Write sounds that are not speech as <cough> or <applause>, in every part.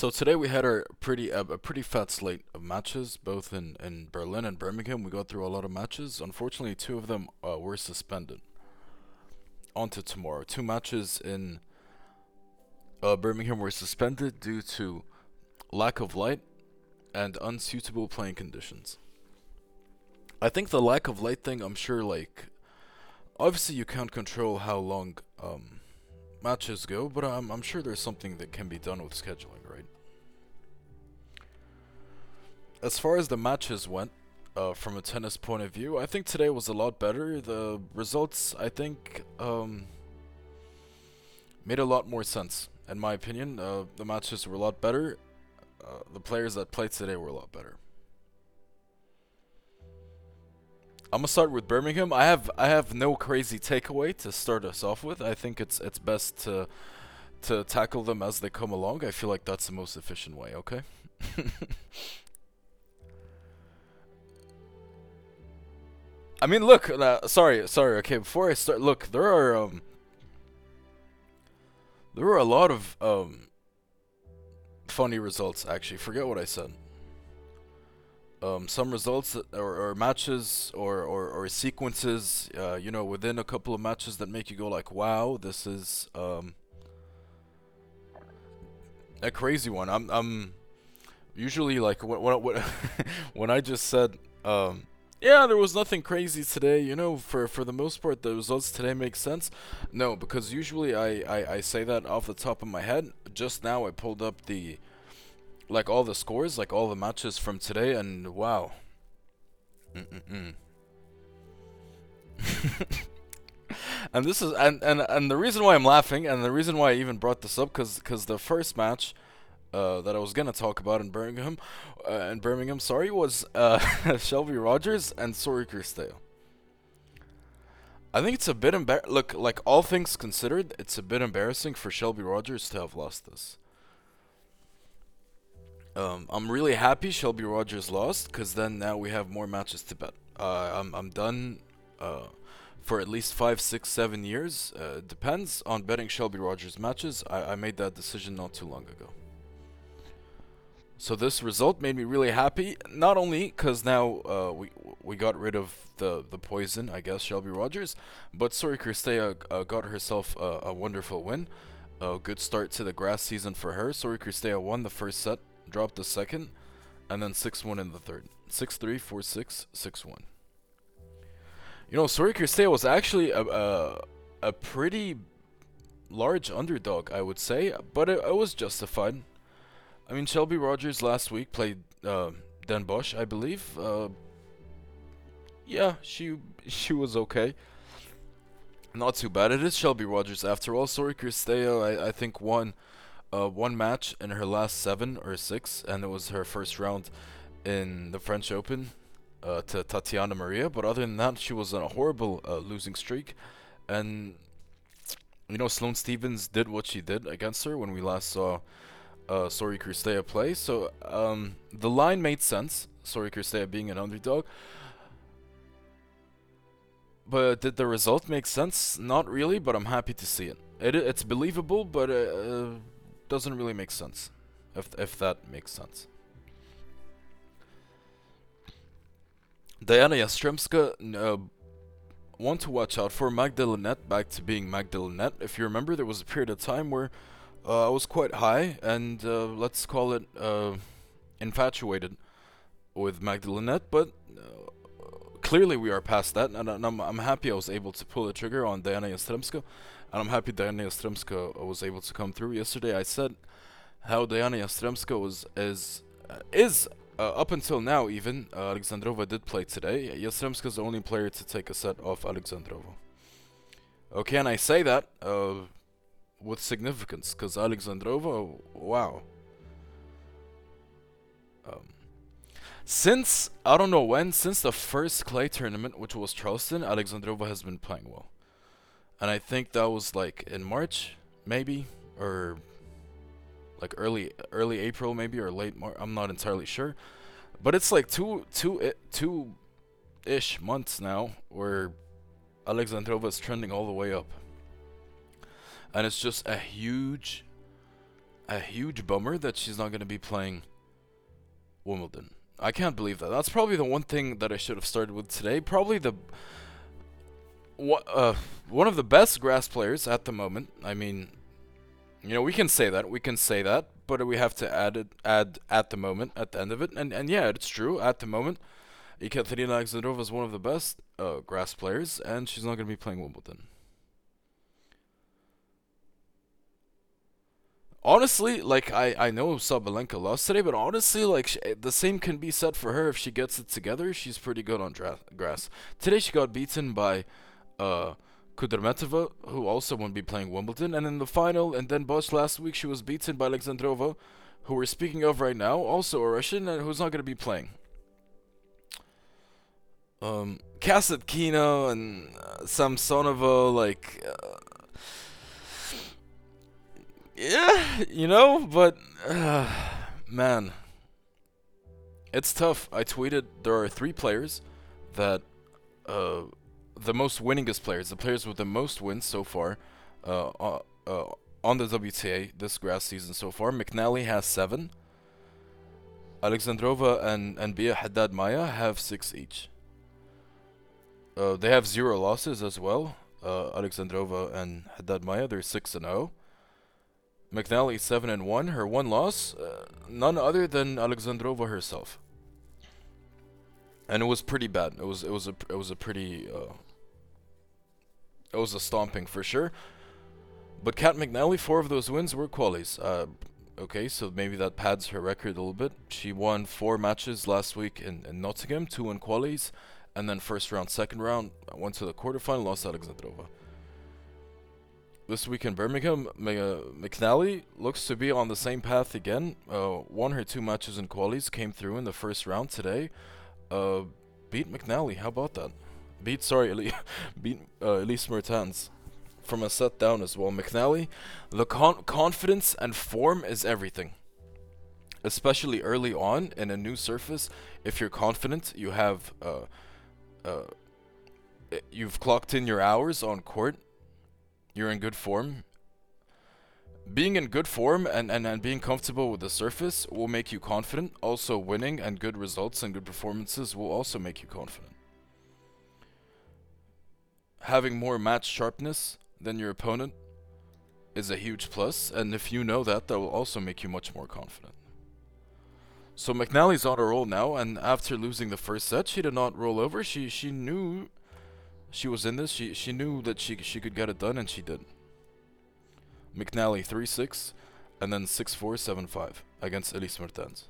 So today we had our pretty uh, a pretty fat slate of matches, both in, in Berlin and Birmingham. We got through a lot of matches. Unfortunately, two of them uh, were suspended. On to tomorrow. Two matches in uh, Birmingham were suspended due to lack of light and unsuitable playing conditions. I think the lack of light thing, I'm sure, like, obviously you can't control how long um, matches go, but I'm, I'm sure there's something that can be done with scheduling, As far as the matches went, uh, from a tennis point of view, I think today was a lot better. The results, I think, um, made a lot more sense, in my opinion. Uh, the matches were a lot better. Uh, the players that played today were a lot better. I'm gonna start with Birmingham. I have I have no crazy takeaway to start us off with. I think it's it's best to to tackle them as they come along. I feel like that's the most efficient way. Okay. <laughs> I mean, look. Uh, sorry, sorry. Okay, before I start, look. There are um. There are a lot of um. Funny results. Actually, forget what I said um, some results that, or, or matches or, or, or sequences, uh, you know, within a couple of matches that make you go like, wow, this is um, a crazy one. I'm I'm usually like when when <laughs> when I just said um, yeah, there was nothing crazy today. You know, for for the most part, the results today make sense. No, because usually I, I I say that off the top of my head. Just now I pulled up the like all the scores, like all the matches from today, and wow. Mm-mm-mm. <laughs> and this is and, and and the reason why I'm laughing, and the reason why I even brought this up, cause cause the first match. Uh, that I was gonna talk about in Birmingham, uh, in Birmingham, sorry, was uh, <laughs> Shelby Rogers and Sori Cirstea. I think it's a bit embar- look like all things considered, it's a bit embarrassing for Shelby Rogers to have lost this. Um, I'm really happy Shelby Rogers lost because then now we have more matches to bet. Uh, I'm I'm done uh, for at least five, six, seven years. Uh, depends on betting Shelby Rogers matches. I, I made that decision not too long ago. So this result made me really happy. Not only because now uh, we we got rid of the the poison, I guess Shelby Rogers, but Sori Cirstea uh, got herself a, a wonderful win. A good start to the grass season for her. Sori Cirstea won the first set dropped the second, and then 6-1 in the third. 6-3, 4-6, 6-1. You know, Sori Cirstea was actually a, a, a pretty large underdog, I would say, but it, it, was justified. I mean, Shelby Rogers last week played uh, Den Bosch, I believe. Uh, yeah, she she was okay. Not too bad. It is Shelby Rogers after all. Sorry, Cirstea, I, I think, won uh, one match in her last seven or six, and it was her first round in the French Open uh, to Tatiana Maria. But other than that, she was on a horrible uh, losing streak, and you know Sloane Stevens did what she did against her when we last saw uh, Sori play. So um, the line made sense. Sori Cirstea being an underdog. But did the result make sense? Not really, but I'm happy to see it. it it's believable, but uh, doesn't really make sense. If, if that makes sense. Diana Yastremska, uh, one to watch out for. Magda Linette back to being Magda Linette. If you remember, there was a period of time where uh, I was quite high and uh, let's call it uh, infatuated with Magda Linette, but uh, clearly we are past that, and, and I'm, I'm happy I was able to pull the trigger on Diana Yastremska. And I'm happy Diana Yastremska was able to come through. Yesterday I said how Diana Yastremska was is uh, is uh, up until now even Alexandrova did play today. Yastremska is the only player to take a set off Alexandrova. Okay, and I say that with significance because Alexandrova, wow. Um, since I don't know when, since the first clay tournament, which was Charleston, Alexandrova has been playing well and I think that was like in March, maybe, or like early early April, maybe, or late March. I'm not entirely sure, but it's like two two two ish months now where Alexandrova is trending all the way up, and it's just a huge a huge bummer that she's not going to be playing Wimbledon. I can't believe that. That's probably the one thing that I should have started with today. Probably the what uh one of the best grass players at the moment. I mean, you know, we can say that. We can say that, but we have to add it add at the moment at the end of it. And and yeah, it's true at the moment. Ekaterina Alexandrova is one of the best uh, grass players, and she's not going to be playing Wimbledon. Honestly, like I I know Sabalenka lost today, but honestly, like sh- the same can be said for her if she gets it together. She's pretty good on dra- grass. Today she got beaten by uh Kudermetova, who also won't be playing Wimbledon, and in the final, and then Bosch last week she was beaten by Alexandrova, who we're speaking of right now, also a Russian, and who's not going to be playing. Um, Kasatkina and uh, Samsonova, like. Uh, yeah, you know, but uh, man, it's tough. I tweeted there are three players that uh, the most winningest players, the players with the most wins so far, uh, uh, uh on the WTA this grass season so far. McNally has seven. Alexandrova and and Bia Haddad Maia have six each. Uh, they have zero losses as well. Alexandrova and Haddad Maia, they're six and zero. Oh. McNally seven and one. Her one loss, uh, none other than Alexandrova herself, and it was pretty bad. It was it was a it was a pretty uh, it was a stomping for sure. But Kat McNally, four of those wins were qualies. Uh, okay, so maybe that pads her record a little bit. She won four matches last week in, in Nottingham, two in qualies, and then first round, second round, went to the quarterfinal, lost Alexandrova. This week in Birmingham, McNally looks to be on the same path again. Uh, won her two matches in qualies, came through in the first round today. Uh, beat McNally. How about that? Beat sorry, <laughs> Eli- beat uh, Elise Mertens from a set down as well. McNally, the con- confidence and form is everything. Especially early on in a new surface, if you're confident, you have uh, uh, you've clocked in your hours on court you're in good form. Being in good form and, and, and being comfortable with the surface will make you confident. Also, winning and good results and good performances will also make you confident. Having more match sharpness than your opponent is a huge plus, and if you know that, that will also make you much more confident. So McNally's on a roll now, and after losing the first set, she did not roll over. She she knew she was in this. She she knew that she she could get it done, and she did. McNally three six, and then six four seven five against Elise Mertens.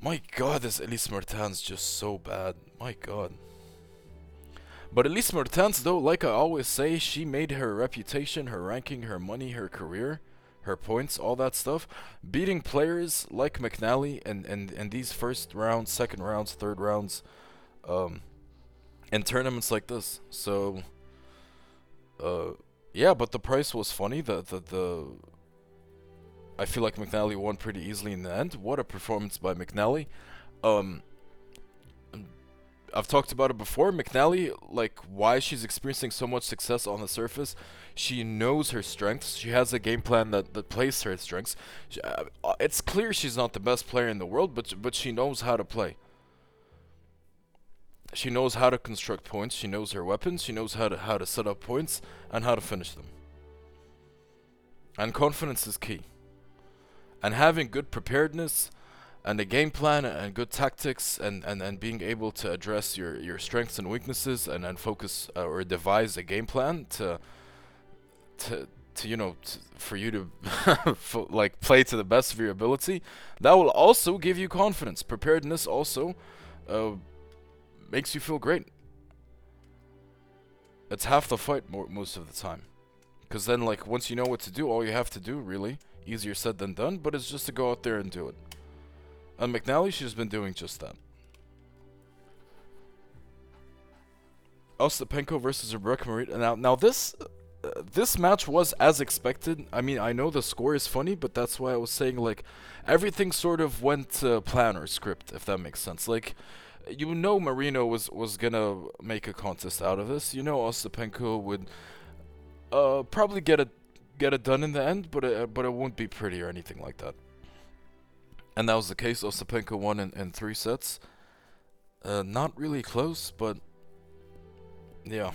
My God, this Elise Mertens just so bad. My God. But Elise Mertens, though, like I always say, she made her reputation, her ranking, her money, her career, her points, all that stuff, beating players like McNally and and and these first rounds, second rounds, third rounds. Um, in tournaments like this. So, uh, yeah, but the price was funny. The the the. I feel like McNally won pretty easily in the end. What a performance by McNally. Um, I've talked about it before. McNally, like why she's experiencing so much success on the surface, she knows her strengths. She has a game plan that, that plays her strengths. She, uh, it's clear she's not the best player in the world, but but she knows how to play. She knows how to construct points, she knows her weapons, she knows how to how to set up points and how to finish them. And confidence is key. And having good preparedness and a game plan and good tactics and, and, and being able to address your, your strengths and weaknesses and, and focus uh, or devise a game plan to to to you know to, for you to <laughs> like play to the best of your ability that will also give you confidence preparedness also uh, makes you feel great. It's half the fight most of the time. Because then, like, once you know what to do, all you have to do, really, easier said than done, but it's just to go out there and do it. And McNally, she's been doing just that. Ostapenko versus Rebecca Marino. Now, now this, uh, this match was as expected. I mean, I know the score is funny, but that's why I was saying like, everything sort of went plan or script, if that makes sense. Like, you know Marino was was gonna make a contest out of this. You know Ostapenko would uh, probably get a get it done in the end, but it, but it won't be pretty or anything like that. And that was the case. Ostapenko won in, in three sets. Uh, not really close, but yeah.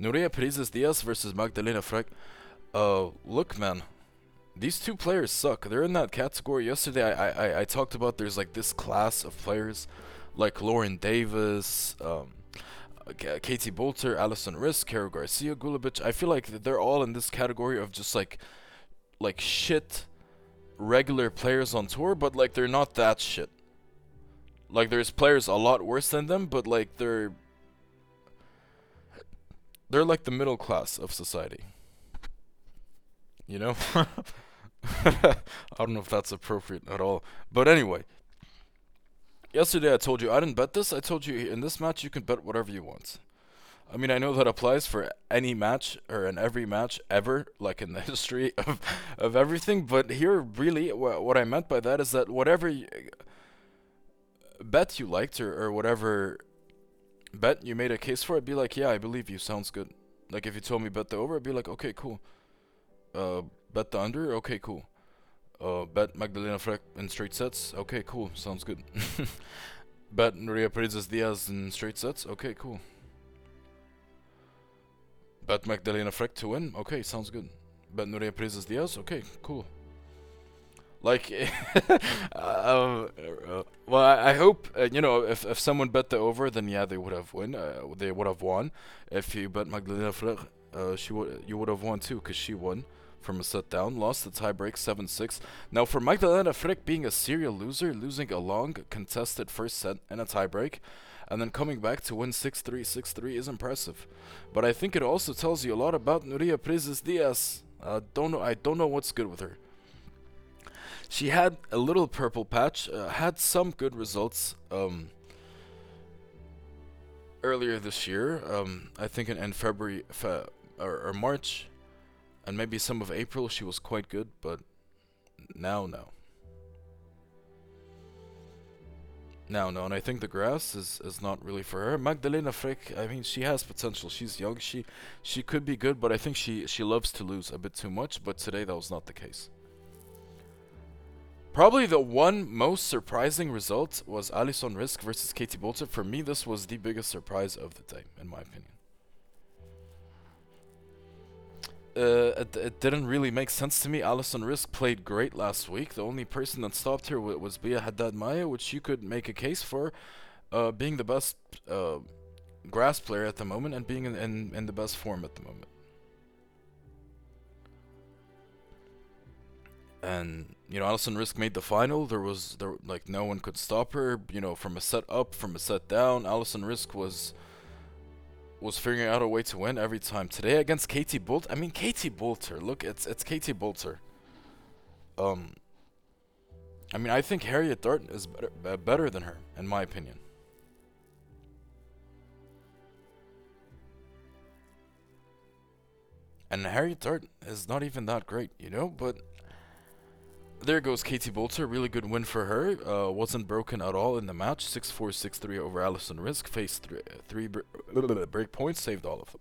Nuria Parrizas Diaz versus Magdalena Frech. Uh, look, man, these two players suck. They're in that category. Yesterday, I, I, I talked about there's like this class of players, like Lauren Davis, um, Katie Boulter, Allison Riske, Caro Garcia, Golubic. I feel like they're all in this category of just like, like shit, regular players on tour, but like they're not that shit. Like there's players a lot worse than them, but like they're they're like the middle class of society. You know? <laughs> <laughs> I don't know if that's appropriate at all. But anyway, yesterday I told you I didn't bet this. I told you in this match you can bet whatever you want. I mean, I know that applies for any match or in every match ever, like in the <laughs> history of of everything. But here, really, wh- what I meant by that is that whatever bet you liked or, or whatever bet you made a case for, I'd be like, yeah, I believe you. Sounds good. Like if you told me bet the over, I'd be like, okay, cool. Uh, bet the under, okay, cool. Uh, bet Magdalena Frech in straight sets, okay, cool. Sounds good. <laughs> bet Nuria Parrizas Diaz in straight sets, okay, cool. Bet Magdalena Frech to win, okay, sounds good. Bet Nuria Parrizas Diaz, okay, cool. Like, <laughs> uh, uh, well, I, I hope uh, you know if if someone bet the over, then yeah, they would have won. Uh, they would have won. If you bet Magdalena Frech, uh, she would you would have won too, cause she won from a set down, lost the tiebreak 7-6. Now for Magdalena Frech being a serial loser, losing a long contested first set in a tiebreak, and then coming back to win 6-3, 6-3 is impressive. But I think it also tells you a lot about Nuria Parrizas Diaz. Uh, don't know. I don't know what's good with her. She had a little purple patch, uh, had some good results um, earlier this year. Um, I think in, in February fe- or, or March, and maybe some of April, she was quite good, but now, no. Now, no, and I think the grass is, is not really for her. Magdalena Frech, I mean, she has potential. She's young. She she could be good, but I think she she loves to lose a bit too much. But today that was not the case. Probably the one most surprising result was Alison Riske versus Katie Boulter. For me, this was the biggest surprise of the day, in my opinion. Uh, it, it didn't really make sense to me. Alison Riske played great last week. The only person that stopped her was Bia Haddad Maia, which you could make a case for uh, being the best uh, grass player at the moment and being in, in, in the best form at the moment. and you know Alison Riske made the final. There was there like no one could stop her. You know, from a set up, from a set down, Alison Riske was was figuring out a way to win every time. Today against Katie Bolt, I mean Katie Boulter. Look, it's it's Katie Boulter. Um, I mean I think Harriet Dart is better better than her in my opinion. And Harriet Dart is not even that great, you know, but there goes Katie Boulter. Really good win for her. Uh, wasn't broken at all in the match. 6-4, 6-3 over Allison Riske. Faced three, br- break points. Saved all of them.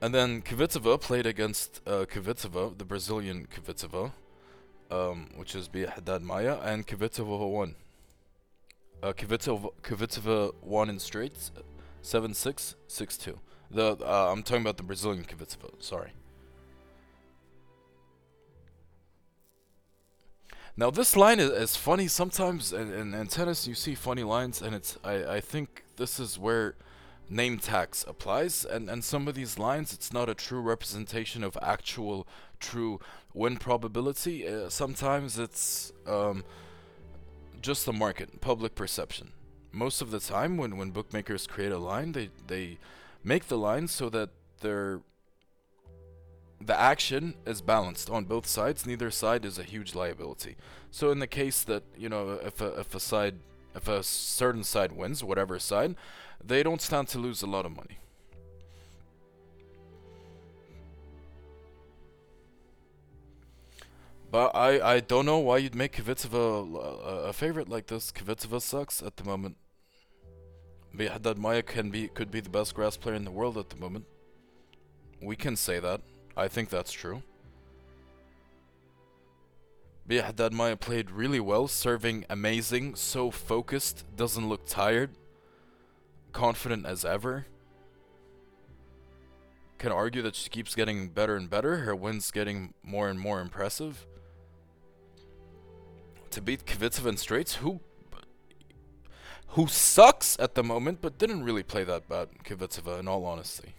And then Kvitova played against uh, Kvitova, the Brazilian Kvitova, um, which is Bia Haddad Maia, and Kvitova won. Uh, Kvitova, Kvitova won in straight, 7-6, 6-2. The uh, I'm talking about the Brazilian Kvitova. Sorry. Now this line is, is funny sometimes in, in, in tennis you see funny lines and it's I, I think this is where name tax applies and, and some of these lines it's not a true representation of actual true win probability. Uh, sometimes it's um, just the market public perception. Most of the time when, when bookmakers create a line they, they make the line so that they're the action is balanced on both sides. Neither side is a huge liability. So in the case that you know, if a if a side, if a certain side wins, whatever side, they don't stand to lose a lot of money. But I I don't know why you'd make Kvitova a, a favorite like this. Kvitova sucks at the moment. Haddad Maia can be could be the best grass player in the world at the moment. We can say that. I think that's true. Bia Haddad Maia played really well, serving amazing, so focused, doesn't look tired, confident as ever. Can argue that she keeps getting better and better, her wins getting more and more impressive. To beat Kvitova in straights, who who sucks at the moment, but didn't really play that bad, Kvitova, in all honesty.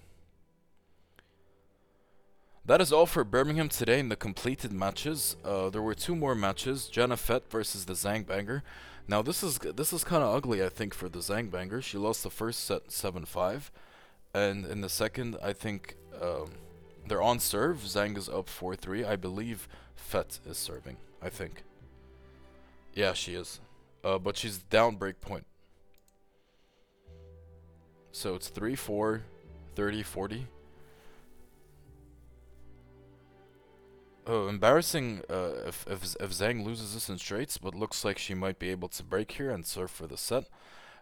That is all for Birmingham today in the completed matches. Uh, there were two more matches: Jana Fett versus the Zangbanger. Now this is this is kind of ugly, I think, for the Zangbanger. She lost the first set seven five, and in the second, I think um, they're on serve. Zhang is up four three. I believe Fett is serving. I think. Yeah, she is, uh, but she's down break point. So it's 3 4, 30 40. Oh, embarrassing uh, if, if, if Zhang loses this in straights, but looks like she might be able to break here and serve for the set.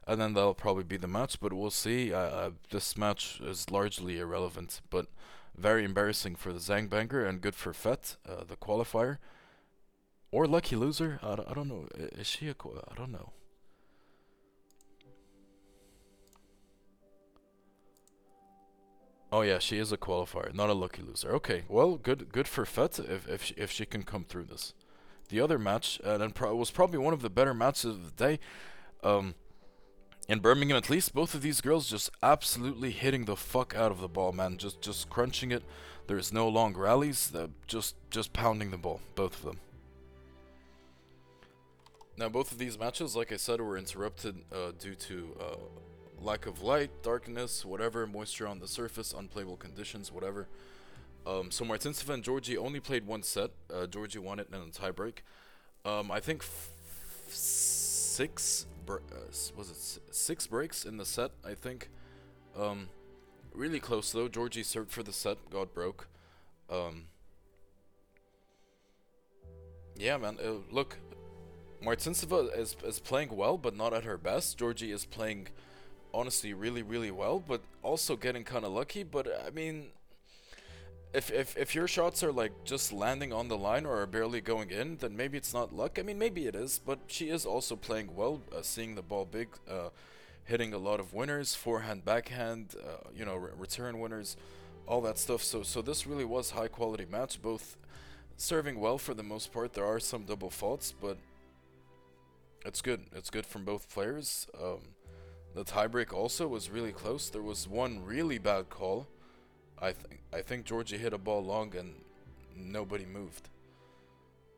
And then that'll probably be the match, but we'll see. Uh, uh, this match is largely irrelevant, but very embarrassing for the Zhang Banger and good for Fett, uh, the qualifier. Or lucky loser. I, I don't know. Is she a. I don't know. Oh yeah, she is a qualifier, not a lucky loser. Okay, well, good good for Fett if if she, if she can come through this. The other match, uh, and pro was probably one of the better matches of the day. Um, in Birmingham, at least, both of these girls just absolutely hitting the fuck out of the ball, man. Just just crunching it. There's no long rallies. Uh, just just pounding the ball, both of them. Now, both of these matches, like I said, were interrupted uh, due to uh, lack of light, darkness, whatever, moisture on the surface, unplayable conditions, whatever. Um, so Martincova and Giorgi only played one set. Uh, Giorgi won it in a tiebreak. Um, I think six uh, was it six breaks in the set. I think. Um, really close though. Giorgi served for the set, got broke. Um, yeah, man. Uh, look, Martincova is is playing well, but not at her best. Giorgi is playing honestly really really well, but also getting kind of lucky. But I mean, if if if your shots are like just landing on the line or are barely going in, then maybe it's not luck. I mean, maybe it is, but she is also playing well, uh, seeing the ball big, uh, hitting a lot of winners, forehand, backhand, uh, you know, re return winners, all that stuff. So so this really was high quality match, both serving well for the most part. There are some double faults, but it's good. It's good from both players. Um, the tiebreak also was really close. There was one really bad call. I think I think Giorgi hit a ball long and nobody moved.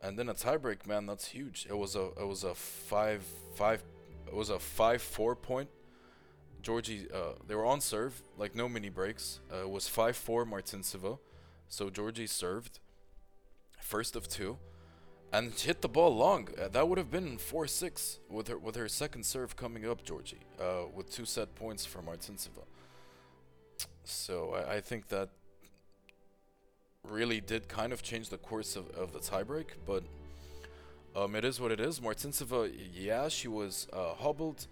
And then a tiebreak, man, that's huge. It was a it was a five five it was a five four point. Giorgi uh, they were on serve, like no mini breaks. Uh, it was five four Martincova. So Giorgi served. First of two and hit the ball long. Uh, that would have been four six with her with her second serve coming up, Giorgi, uh, with two set points for Martincova. So I, I, think that really did kind of change the course of, of the tiebreak, but um, it is what it is. Martincova, yeah, she was uh, hobbled,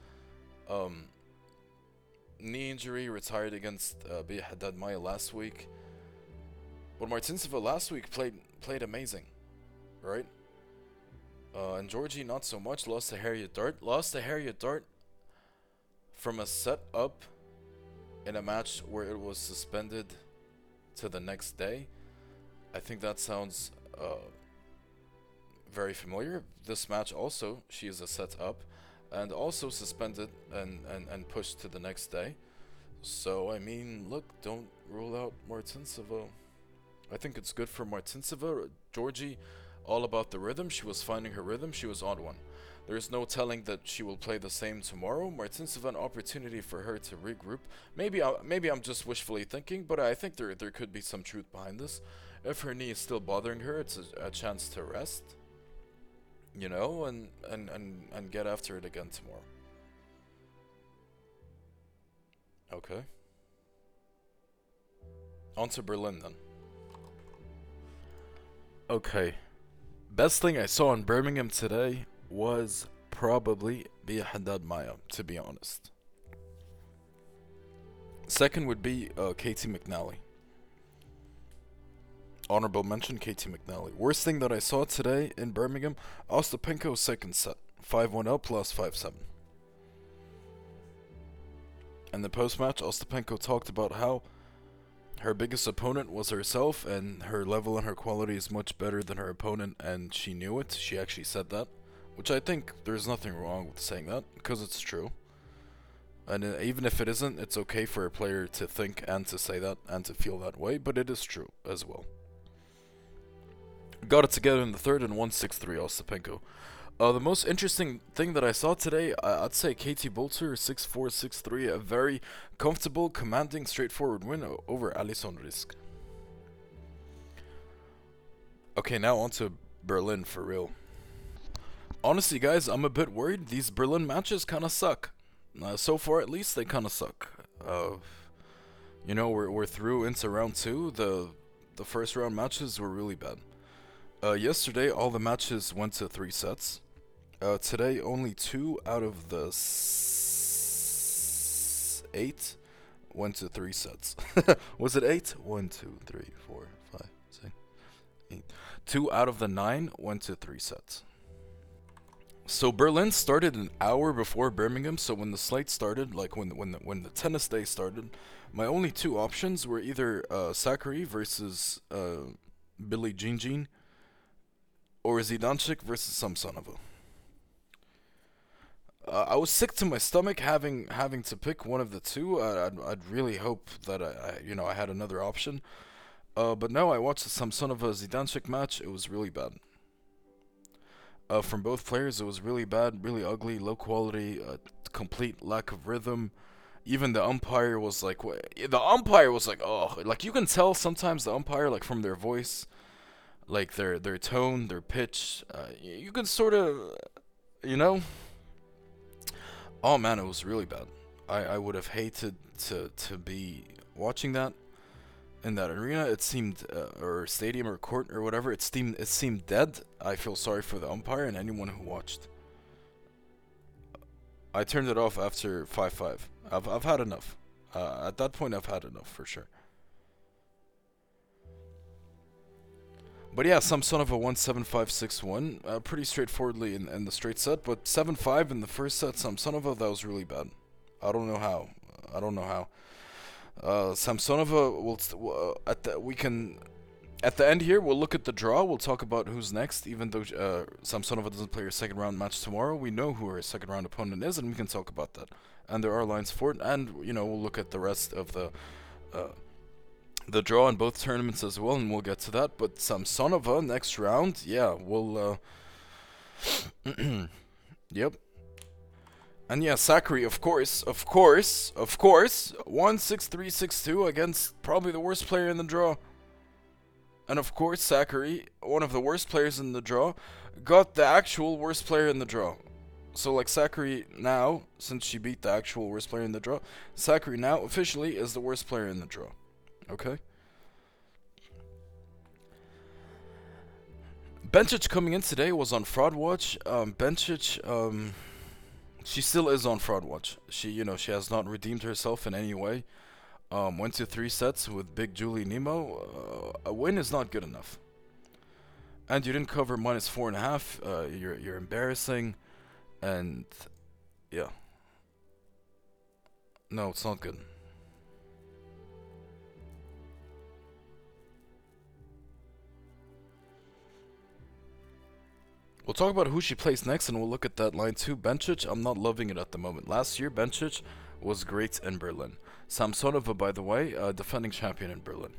um, knee injury, retired against uh, Bia Haddad Maia last week. But Martincova last week played played amazing, right? Uh, and Giorgi, not so much. Lost to Harriet Dart. Lost to Harriet Dart from a set up in a match where it was suspended to the next day. I think that sounds uh, very familiar. This match also, she is a set up and also suspended and, and, and pushed to the next day. So, I mean, look, don't rule out Martincova. I think it's good for Martincova. Giorgi all about the rhythm. She was finding her rhythm. She was on one. There is no telling that she will play the same tomorrow. Martincova an opportunity for her to regroup. Maybe I, maybe I'm just wishfully thinking, but I think there there could be some truth behind this. If her knee is still bothering her, it's a, a chance to rest. You know, and, and, and, and get after it again tomorrow. Okay. On to Berlin then. Okay. Best thing I saw in Birmingham today was probably Bia Haddad Maia, to be honest. Second would be uh, Caty McNally. Honorable mention, Caty McNally. Worst thing that I saw today in Birmingham, Ostapenko second set. 5-1 up plus 5-7. And the post-match, Ostapenko talked about how her biggest opponent was herself and her level and her quality is much better than her opponent and she knew it. She actually said that. Which I think there's nothing wrong with saying that, because it's true. And uh, even if it isn't, it's okay for a player to think and to say that and to feel that way, but it is true as well. Got it together in the third and 163 Ostapenko. Uh, the most interesting thing that I saw today, I- I'd say Katie Boulter, 6'4", 6'3", a very comfortable, commanding, straightforward win over Alison Riske. Okay, now on to Berlin for real. Honestly, guys, I'm a bit worried. These Berlin matches kind of suck. Uh, so far, at least, they kind of suck. Uh, you know, we're we're through into round two. The the first round matches were really bad. Uh, yesterday, all the matches went to three sets. Uh, today, only two out of the s- eight went to three sets. <laughs> Was it eight? One, two, three, four, five, six, eight. Two out of the nine went to three sets. So Berlin started an hour before Birmingham. So when the slate started, like when when the, when the tennis day started, my only two options were either uh, Sakkari versus uh, Billie Jean Jean, or Zidansek versus Samsonova. Uh, I was sick to my stomach having having to pick one of the two. Uh, I'd I'd really hope that I, I you know I had another option. Uh, but no, I watched the Samsonova Zidansek match. It was really bad. Uh, from both players, it was really bad, really ugly, low quality, uh, complete lack of rhythm. Even the umpire was like, wha- the umpire was like, oh, like you can tell sometimes the umpire, like from their voice, like their their tone, their pitch, uh, you can sort of, you know. Oh man, it was really bad. I I would have hated to to be watching that in that arena. It seemed, uh, or stadium or court or whatever. It seemed it seemed dead. I feel sorry for the umpire and anyone who watched. I turned it off after five five. I've I've had enough. Uh, at that point, I've had enough for sure. But yeah, Samsonova one seven five six one, uh, pretty straightforwardly in, in the straight set. But seven five in the first set, Samsonova that was really bad. I don't know how. I don't know how. Uh, Samsonova will st- uh, at the we can at the end here we'll look at the draw. We'll talk about who's next. Even though uh, Samsonova doesn't play her second round match tomorrow, we know who her second round opponent is, and we can talk about that. And there are lines for it, and you know we'll look at the rest of the uh, the draw in both tournaments as well, and we'll get to that. But Samsonova next round, yeah, we'll. Uh, <clears throat> yep. And yeah, Sakkari, of course, of course, of course, one six three six two against probably the worst player in the draw. And of course, Sakkari, one of the worst players in the draw, got the actual worst player in the draw. So like Sakkari now, since she beat the actual worst player in the draw, Sakkari now officially is the worst player in the draw. Okay. Bencic coming in today was on Fraud Watch. Um, um, she still is on Fraud Watch. She, you know, she has not redeemed herself in any way. Um, went to three sets with Big Julie Nemo. Uh, a win is not good enough. And you didn't cover minus four and a half. Uh, you're you're embarrassing, and yeah. No, it's not good. We'll talk about who she plays next, and we'll look at that line too. Bencic, I'm not loving it at the moment. Last year, Bencic was great in Berlin. Samsonova, by the way, uh, defending champion in Berlin.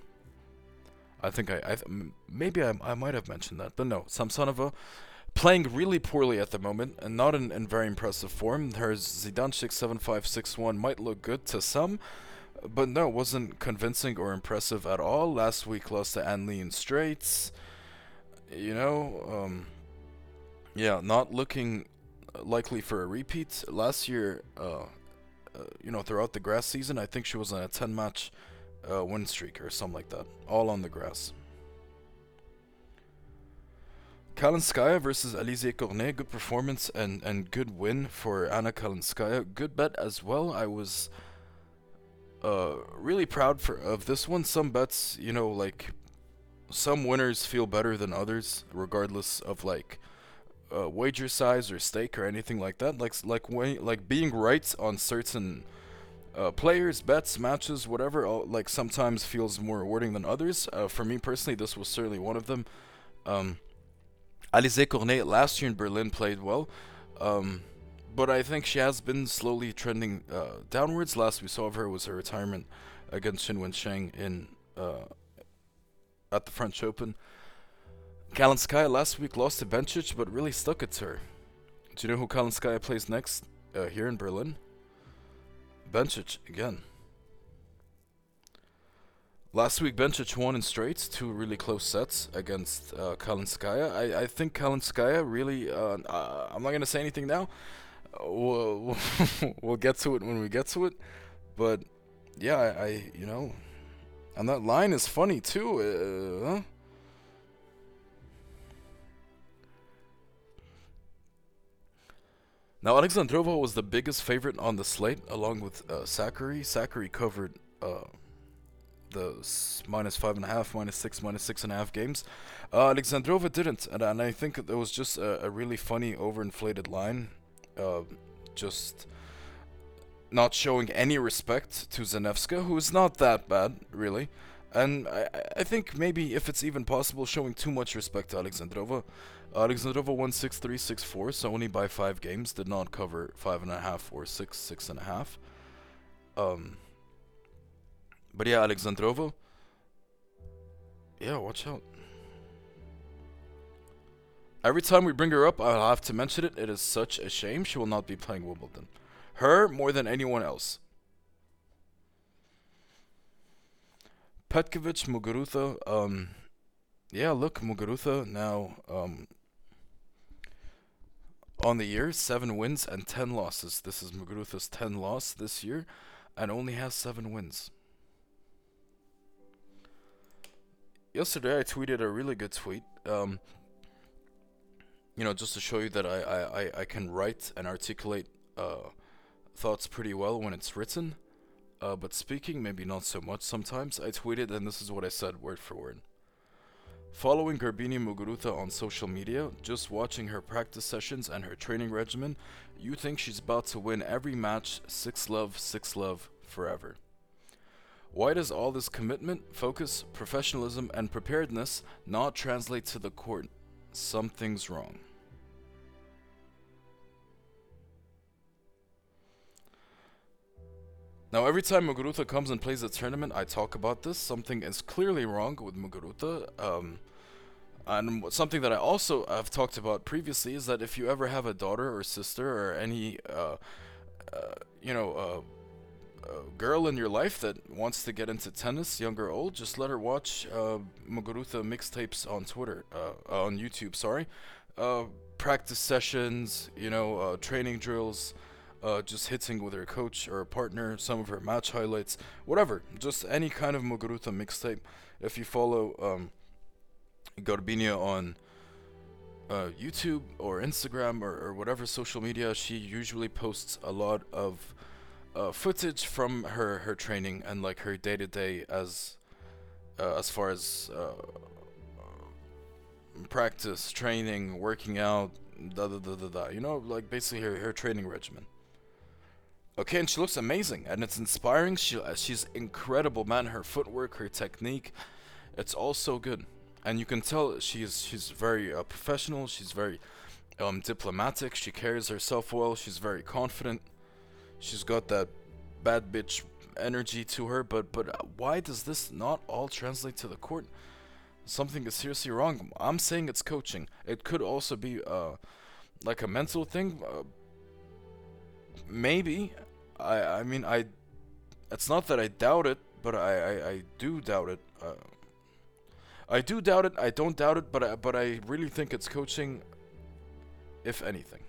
I think I, I th- maybe I, I might have mentioned that, but no. Samsonova playing really poorly at the moment and not in, in very impressive form. Her Zidansek 7561 might look good to some, but no, wasn't convincing or impressive at all. Last week lost to Ann Li in straights. You know, um, yeah, not looking likely for a repeat. Last year, uh, uh, you know, throughout the grass season, I think she was on a 10 match uh, win streak or something like that, all on the grass. Kalinskaya versus Alize Cornet, good performance and, and good win for Anna Kalinskaya. Good bet as well. I was uh, really proud for of this one. Some bets, you know, like some winners feel better than others, regardless of like uh, wager size or stake or anything like that. Like like like being right on certain uh, players, bets, matches, whatever. Like sometimes feels more rewarding than others. Uh, for me personally, this was certainly one of them. Um, Alize Cornet last year in Berlin played well. Um, but I think she has been slowly trending uh, downwards. Last we saw of her was her retirement against Qinwen Zheng in uh, at the French Open. Kalinskaya last week lost to Bencic, but really stuck to her. Do you know who Kalinskaya plays next uh, here in Berlin? Bencic again. Last week, Bencic won in straight, two really close sets against uh, Kalinskaya. I, I think Kalinskaya really. Uh, uh, I'm not gonna say anything now. Uh, we'll, we'll, <laughs> we'll get to it when we get to it. But yeah, I, I you know, and that line is funny too. Uh, huh? Now, Alexandrova was the biggest favorite on the slate, along with uh, Sakkari. Sakkari covered uh, the minus five and a half, minus six, minus six and a half games. Uh, Alexandrova didn't, and, and I think it was just a, a really funny, overinflated line. Uh, just not showing any respect to Zanevska, who is not that bad, really. And I- I think maybe if it's even possible, showing too much respect to Alexandrova. Alexandrova won 6 3 6 4, so only by 5 games, did not cover 5.5 or 6 6.5. Um, but yeah, Alexandrova. Yeah, watch out. Every time we bring her up, I'll have to mention it. It is such a shame she will not be playing Wimbledon. Her more than anyone else. Petkovic, Muguruza. Um, yeah, look, Muguruza now um, on the year, seven wins and ten losses. This is Muguruza's ten loss this year, and only has seven wins. Yesterday, I tweeted a really good tweet. Um, you know, just to show you that I, I, I, I can write and articulate uh, thoughts pretty well when it's written. Uh, but speaking, maybe not so much sometimes. I tweeted, and this is what I said word for word. Following Garbiñe Muguruza on social media, just watching her practice sessions and her training regimen, you think she's about to win every match 6 love, 6 love forever. Why does all this commitment, focus, professionalism, and preparedness not translate to the court? Something's wrong. Now, every time Muguruza comes and plays a tournament, I talk about this. Something is clearly wrong with Muguruza. Um, and something that I also have talked about previously is that if you ever have a daughter or sister or any, uh, uh, you know, uh, uh, girl in your life that wants to get into tennis, young or old, just let her watch uh, Muguruza mixtapes on Twitter, uh, on YouTube. Sorry, uh, practice sessions, you know, training drills uh, just hitting with her coach or a partner, some of her match highlights, whatever, just any kind of Muguruza mixtape. If you follow um, Garbinia on uh, YouTube or Instagram or, or whatever social media, she usually posts a lot of uh, footage from her, her training and like her day to day as uh, as far as uh, practice, training, working out, da da da da da. You know, like basically her, her training regimen. Okay, and she looks amazing, and it's inspiring. She uh, she's incredible, man. Her footwork, her technique, it's all so good, and you can tell she's she's very uh, professional. She's very um, diplomatic. She carries herself well. She's very confident. She's got that bad bitch energy to her. But but uh, why does this not all translate to the court? Something is seriously wrong. I'm saying it's coaching. It could also be uh like a mental thing. Uh, maybe. I I mean I. It's not that I doubt it, but I I, I do doubt it. Uh, I do doubt it. I don't doubt it, but I, but I really think it's coaching. If anything.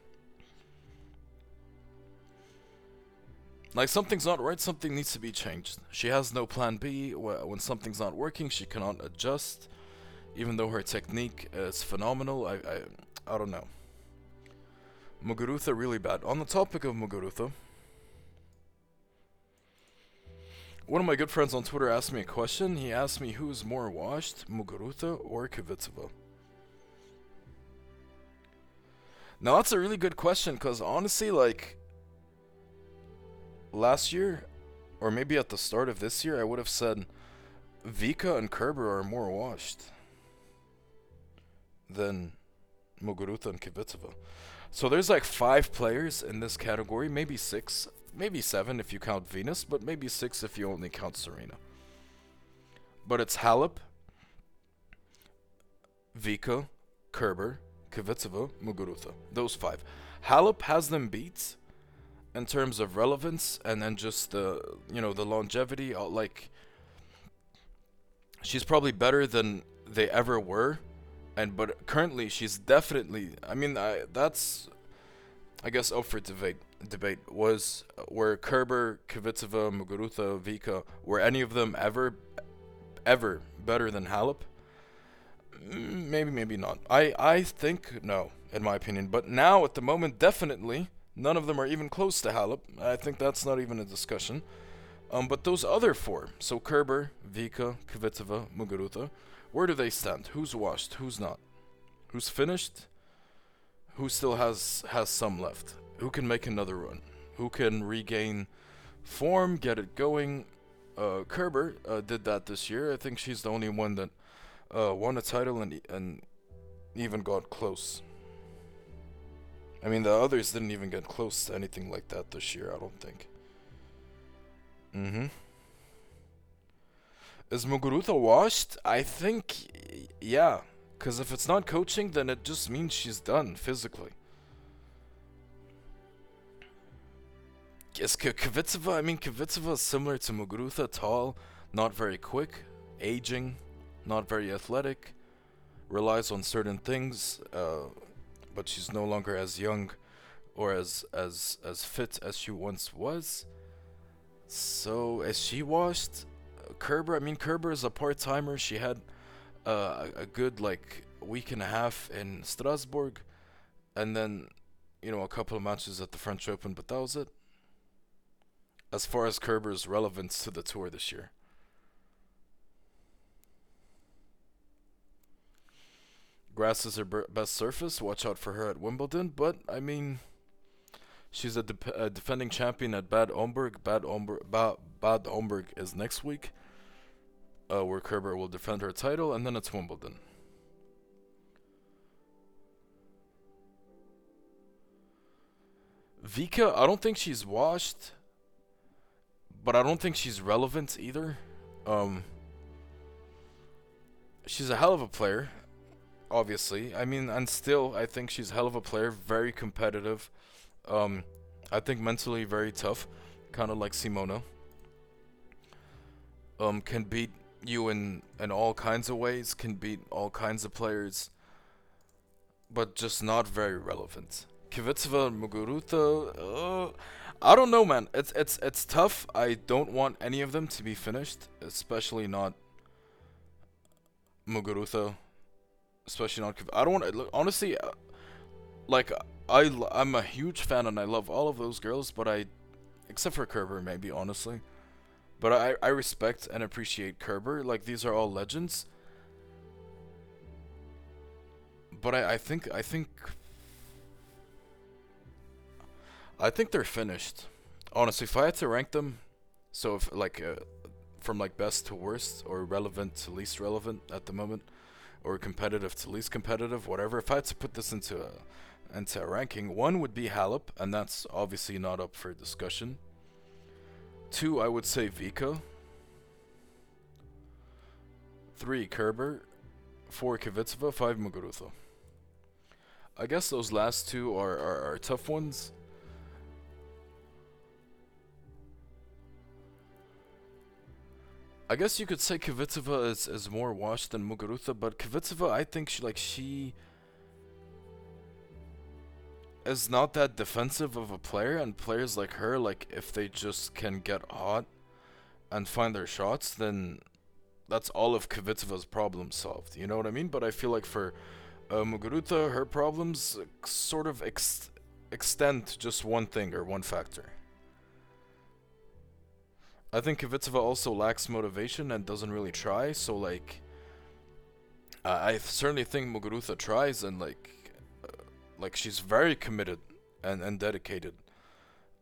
Like something's not right, something needs to be changed. She has no plan B. When something's not working, she cannot adjust. Even though her technique is phenomenal, I I, I don't know. Muguruza really bad. On the topic of Muguruza, One of my good friends on Twitter asked me a question. He asked me who's more washed, Muguruza or Kvitova. Now that's a really good question because honestly, like last year, or maybe at the start of this year, I would have said Vika and Kerber are more washed than Muguruza and Kvitova. So there's like five players in this category, maybe six, maybe seven if you count Venus, but maybe six if you only count Serena. But it's Halep, Vika, Kerber, Kvitova, Muguruza. Those five. Halep has them beat in terms of relevance and then just the you know the longevity. Uh, like she's probably better than they ever were, and but currently she's definitely. I mean, I, that's I guess up for debate. Debate was were Kerber, Kvitova, Muguruza, Vika were any of them ever ever better than Halep? Mm, maybe, maybe not. I, I think no, in my opinion. But now, at the moment, definitely, none of them are even close to Halep. I think that's not even a discussion. Um, but those other four, so Kerber, Vika, Kvitova, Muguruza, where do they stand? Who's washed? Who's not? Who's finished? Who still has has some left? Who can make another run? Who can regain form, get it going? Uh, Kerber uh, did that this year. I think she's the only one that uh, won a title and and even got close. I mean, the others didn't even get close to anything like that this year. I don't think. Mm-hmm. Is Muguruza washed? I think, yeah. Because if it's not coaching, then it just means she's done physically. Is Kvitova, I mean, Kvitova is similar to Muguruza, tall, not very quick, aging, not very athletic, relies on certain things, uh, but she's no longer as young or as as as fit as she once was. So is she washed? Kerber, I mean Kerber is a part timer. She had uh, a good like week and a half in Strasbourg, and then you know a couple of matches at the French Open, but that was it. As far as Kerber's relevance to the tour this year. Grass is her best surface. Watch out for her at Wimbledon. But I mean, she's a, de a defending champion at Bad Homburg. Bad Homburg, ba Bad is next week, uh, where Kerber will defend her title, and then it's Wimbledon. Vika, I don't think she's washed, but I don't think she's relevant either. Um, she's a hell of a player obviously. I mean, and still, I think she's a hell of a player, very competitive. Um, I think mentally very tough, kind of like Simona. Um, can beat you in in all kinds of ways, can beat all kinds of players, but just not very relevant. Kvitova, Muguruza, uh, I don't know, man. It's it's it's tough. I don't want any of them to be finished, especially not Muguruza especially not. I don't want to. Honestly, uh, like I I'm a huge fan and I love all of those girls, but I, except for Kerber, maybe honestly, but I I respect and appreciate Kerber. Like these are all legends. But I I think I think. I think they're finished. Honestly, if I had to rank them, so if like uh, from like best to worst or relevant to least relevant at the moment, or competitive to least competitive, whatever. If I had to put this into a, into a ranking, one would be Halep, and that's obviously not up for discussion. Two, I would say Vika. Three, Kerber. Four, Kvitova. Five, Muguruza. I guess those last two are, are, are tough ones. I guess you could say Kvitova is, is more washed than Muguruza, but Kvitova, I think she like she is not that defensive of a player, and players like her, like if they just can get hot and find their shots, then that's all of Kvitova's problems solved. You know what I mean? But I feel like for uh, Muguruza, her problems sort of ex extend to just one thing or one factor. I think Kvitova also lacks motivation and doesn't really try. So like, uh, I certainly think Muguruza tries and like, uh, like she's very committed and and dedicated.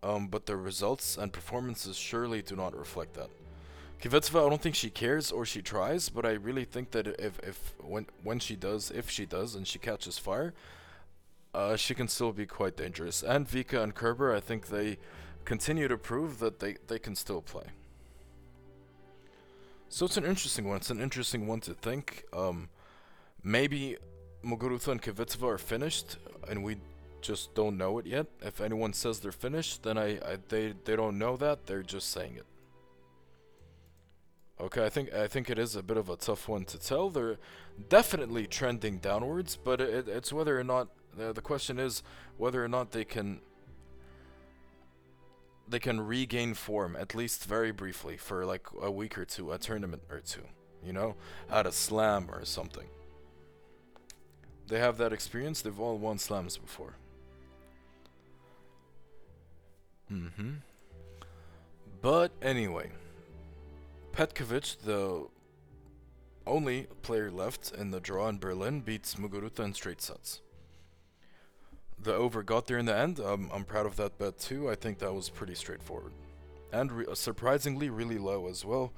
Um, but the results and performances surely do not reflect that. Kvitova, I don't think she cares or she tries, but I really think that if if when when she does, if she does, and she catches fire, uh, she can still be quite dangerous. And Vika and Kerber, I think they continue to prove that they, they can still play. So it's an interesting one. It's an interesting one to think. Um, maybe Muguruza and Kvitova are finished, and we just don't know it yet. If anyone says they're finished, then I, I they they don't know that. They're just saying it. Okay, I think I think it is a bit of a tough one to tell. They're definitely trending downwards, but it, it's whether or not uh, the question is whether or not they can they can regain form at least very briefly for like a week or two, a tournament or two, you know, at a slam or something. They have that experience. They've all won slams before. Mm-hmm. But anyway, Petkovic, the only player left in the draw in Berlin, beats Muguruza in straight sets the over got there in the end. Um, I'm proud of that bet too. I think that was pretty straightforward. And re surprisingly, really low as well.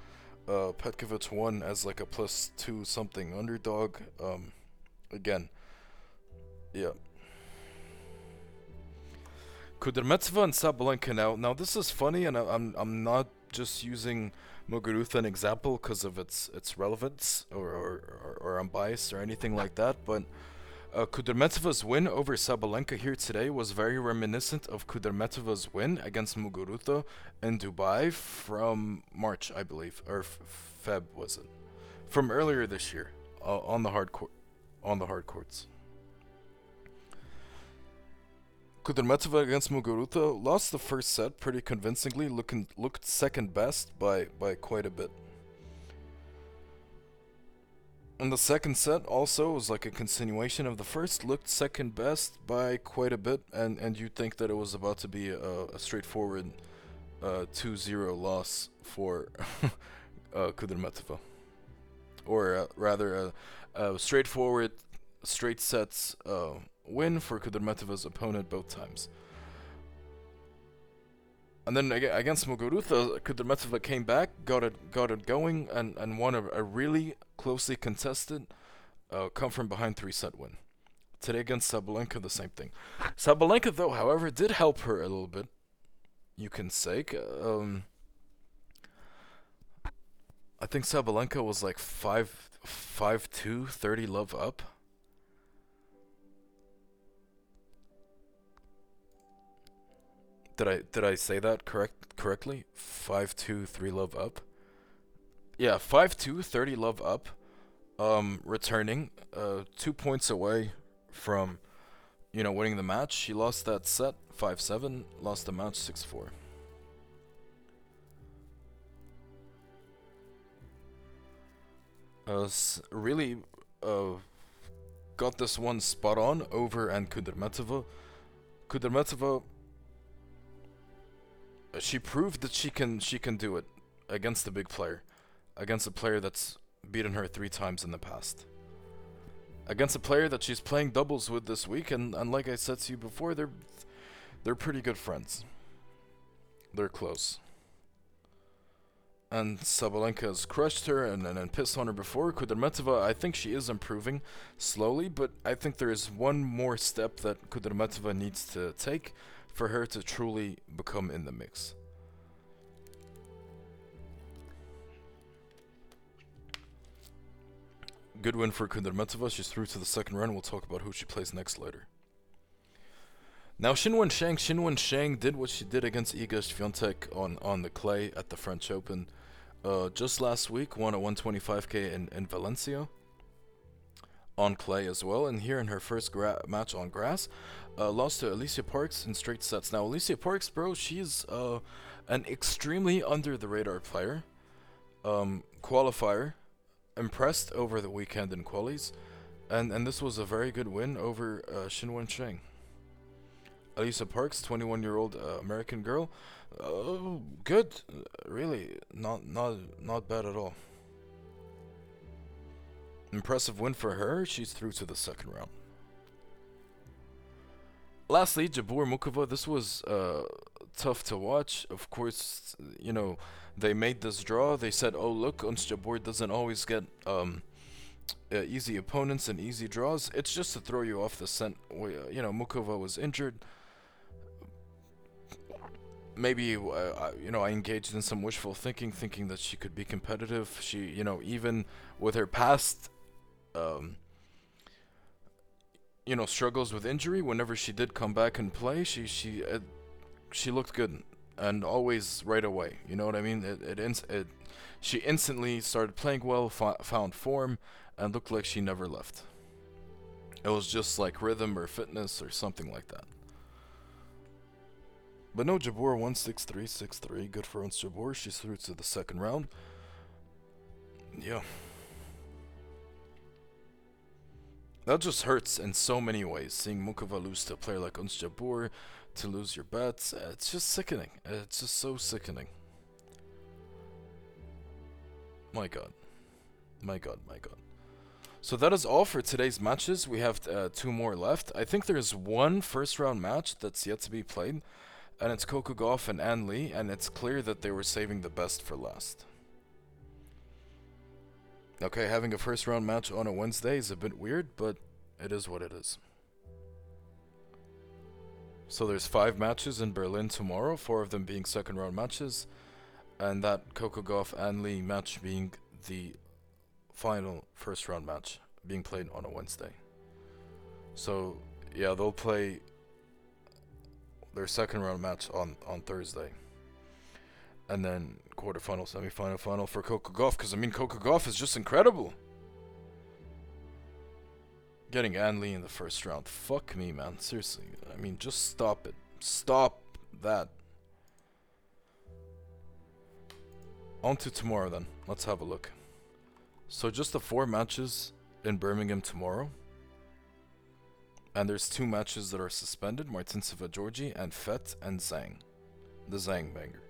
Uh, Petkovic won as like a plus two something underdog. Um, again, yeah. Kudermetova and Sabalenka now. Now this is funny, and I, I'm I'm not just using Muguruza an example because of its its relevance or, or, or I'm biased or anything like that, but uh, Kudermetova's win over Sabalenka here today was very reminiscent of Kudermetova's win against Muguruza in Dubai from March, I believe, or Feb was it? From earlier this year, uh, on the hard court, on the hard courts. Kudermetova against Muguruza lost the first set pretty convincingly, looking looked second best by by quite a bit. And the second set also was like a continuation of the first, looked second best by quite a bit, and, and you'd think that it was about to be a, a straightforward 2-0 uh, loss for <laughs> uh, Kudermetova. Or uh, rather, a, a, straightforward straight sets uh, win for Kudermetova's opponent both times. And then against Muguruza, Kudermetova came back, got it got it going, and, and won a, a really closely contested, uh, come from behind three set win. Today against Sabalenka, the same thing. Sabalenka, though, however, did help her a little bit. You can say. Um, I think Sabalenka was like 5 5 2, 30 love up. Did I did I say that correct correctly? Five two three love up. Yeah, five two thirty love up. Um, returning uh two points away from, you know, winning the match. She lost that set five seven. Lost the match six four. Uh, really, uh, got this one spot on over and Kudermetova. Kudermetova she proved that she can she can do it against the big player, against a player that's beaten her three times in the past. Against a player that she's playing doubles with this week, and, and like I said to you before, they're they're pretty good friends. They're close. And Sabalenka has crushed her and, and, and pissed on her before. Kudermetova, I think she is improving slowly, but I think there is one more step that Kudermetova needs to take for her to truly become in the mix. Good win for Kudermetova. She's through to the second round. We'll talk about who she plays next later. Now, Qinwen Zheng, Qinwen Zheng did what she did against Iga Swiatek on, on the clay at the French Open uh, just last week. Won a 125k in, in Valencia on clay as well. And here in her first match on grass, uh, lost to Alycia Parks in straight sets. Now, Alycia Parks, bro, she's uh, an extremely under the radar player. Um, qualifier, impressed over the weekend in qualies, and and this was a very good win over uh, Qinwen Zheng. Alycia Parks, 21 year old uh, American girl. Oh, good. Uh, really, not not not bad at all. Impressive win for her. She's through to the second round. Lastly, Jabeur Muchova. This was uh, tough to watch. Of course, you know they made this draw. They said, "Oh, look, Ons Jabeur doesn't always get um, uh, easy opponents and easy draws. It's just to throw you off the scent. You know, Muchova was injured. Maybe uh, you know I engaged in some wishful thinking, thinking that she could be competitive. She, you know, even with her past, um, you know, struggles with injury. Whenever she did come back and play, she she uh, she looked good and always right away. You know what I mean? It it, it she instantly started playing well, found form, and looked like she never left. It was just like rhythm or fitness or something like that. But no, Jabeur 16363. Good for Ons Jabeur. She's through to the second round. Yeah. That just hurts in so many ways. Seeing Muchova lose to a player like Ons Jabeur, to lose your bets, it's just sickening. It's just so sickening. My god. My god, my god. So that is all for today's matches. We have uh, two more left. I think there's one first round match that's yet to be played, and it's Gauff and Ann Li, and it's clear that they were saving the best for last. Okay, having a first round match on a Wednesday is a bit weird, but it is what it is. So there's five matches in Berlin tomorrow, four of them being second round matches, and that Coco Gauff and Li match being the final first round match being played on a Wednesday. So yeah, they'll play their second round match on on Thursday, and then quarterfinal, semifinal, final for Coco Gauff Because I mean, Coco Gauff is just incredible. Getting Ann Li in the first round, fuck me, man. Seriously, I mean, just stop it. Stop that. On to tomorrow then. Let's have a look. So just the four matches in Birmingham tomorrow. And there's two matches that are suspended, Martincova Giorgi and Fett and Zhang. The Zhang banger.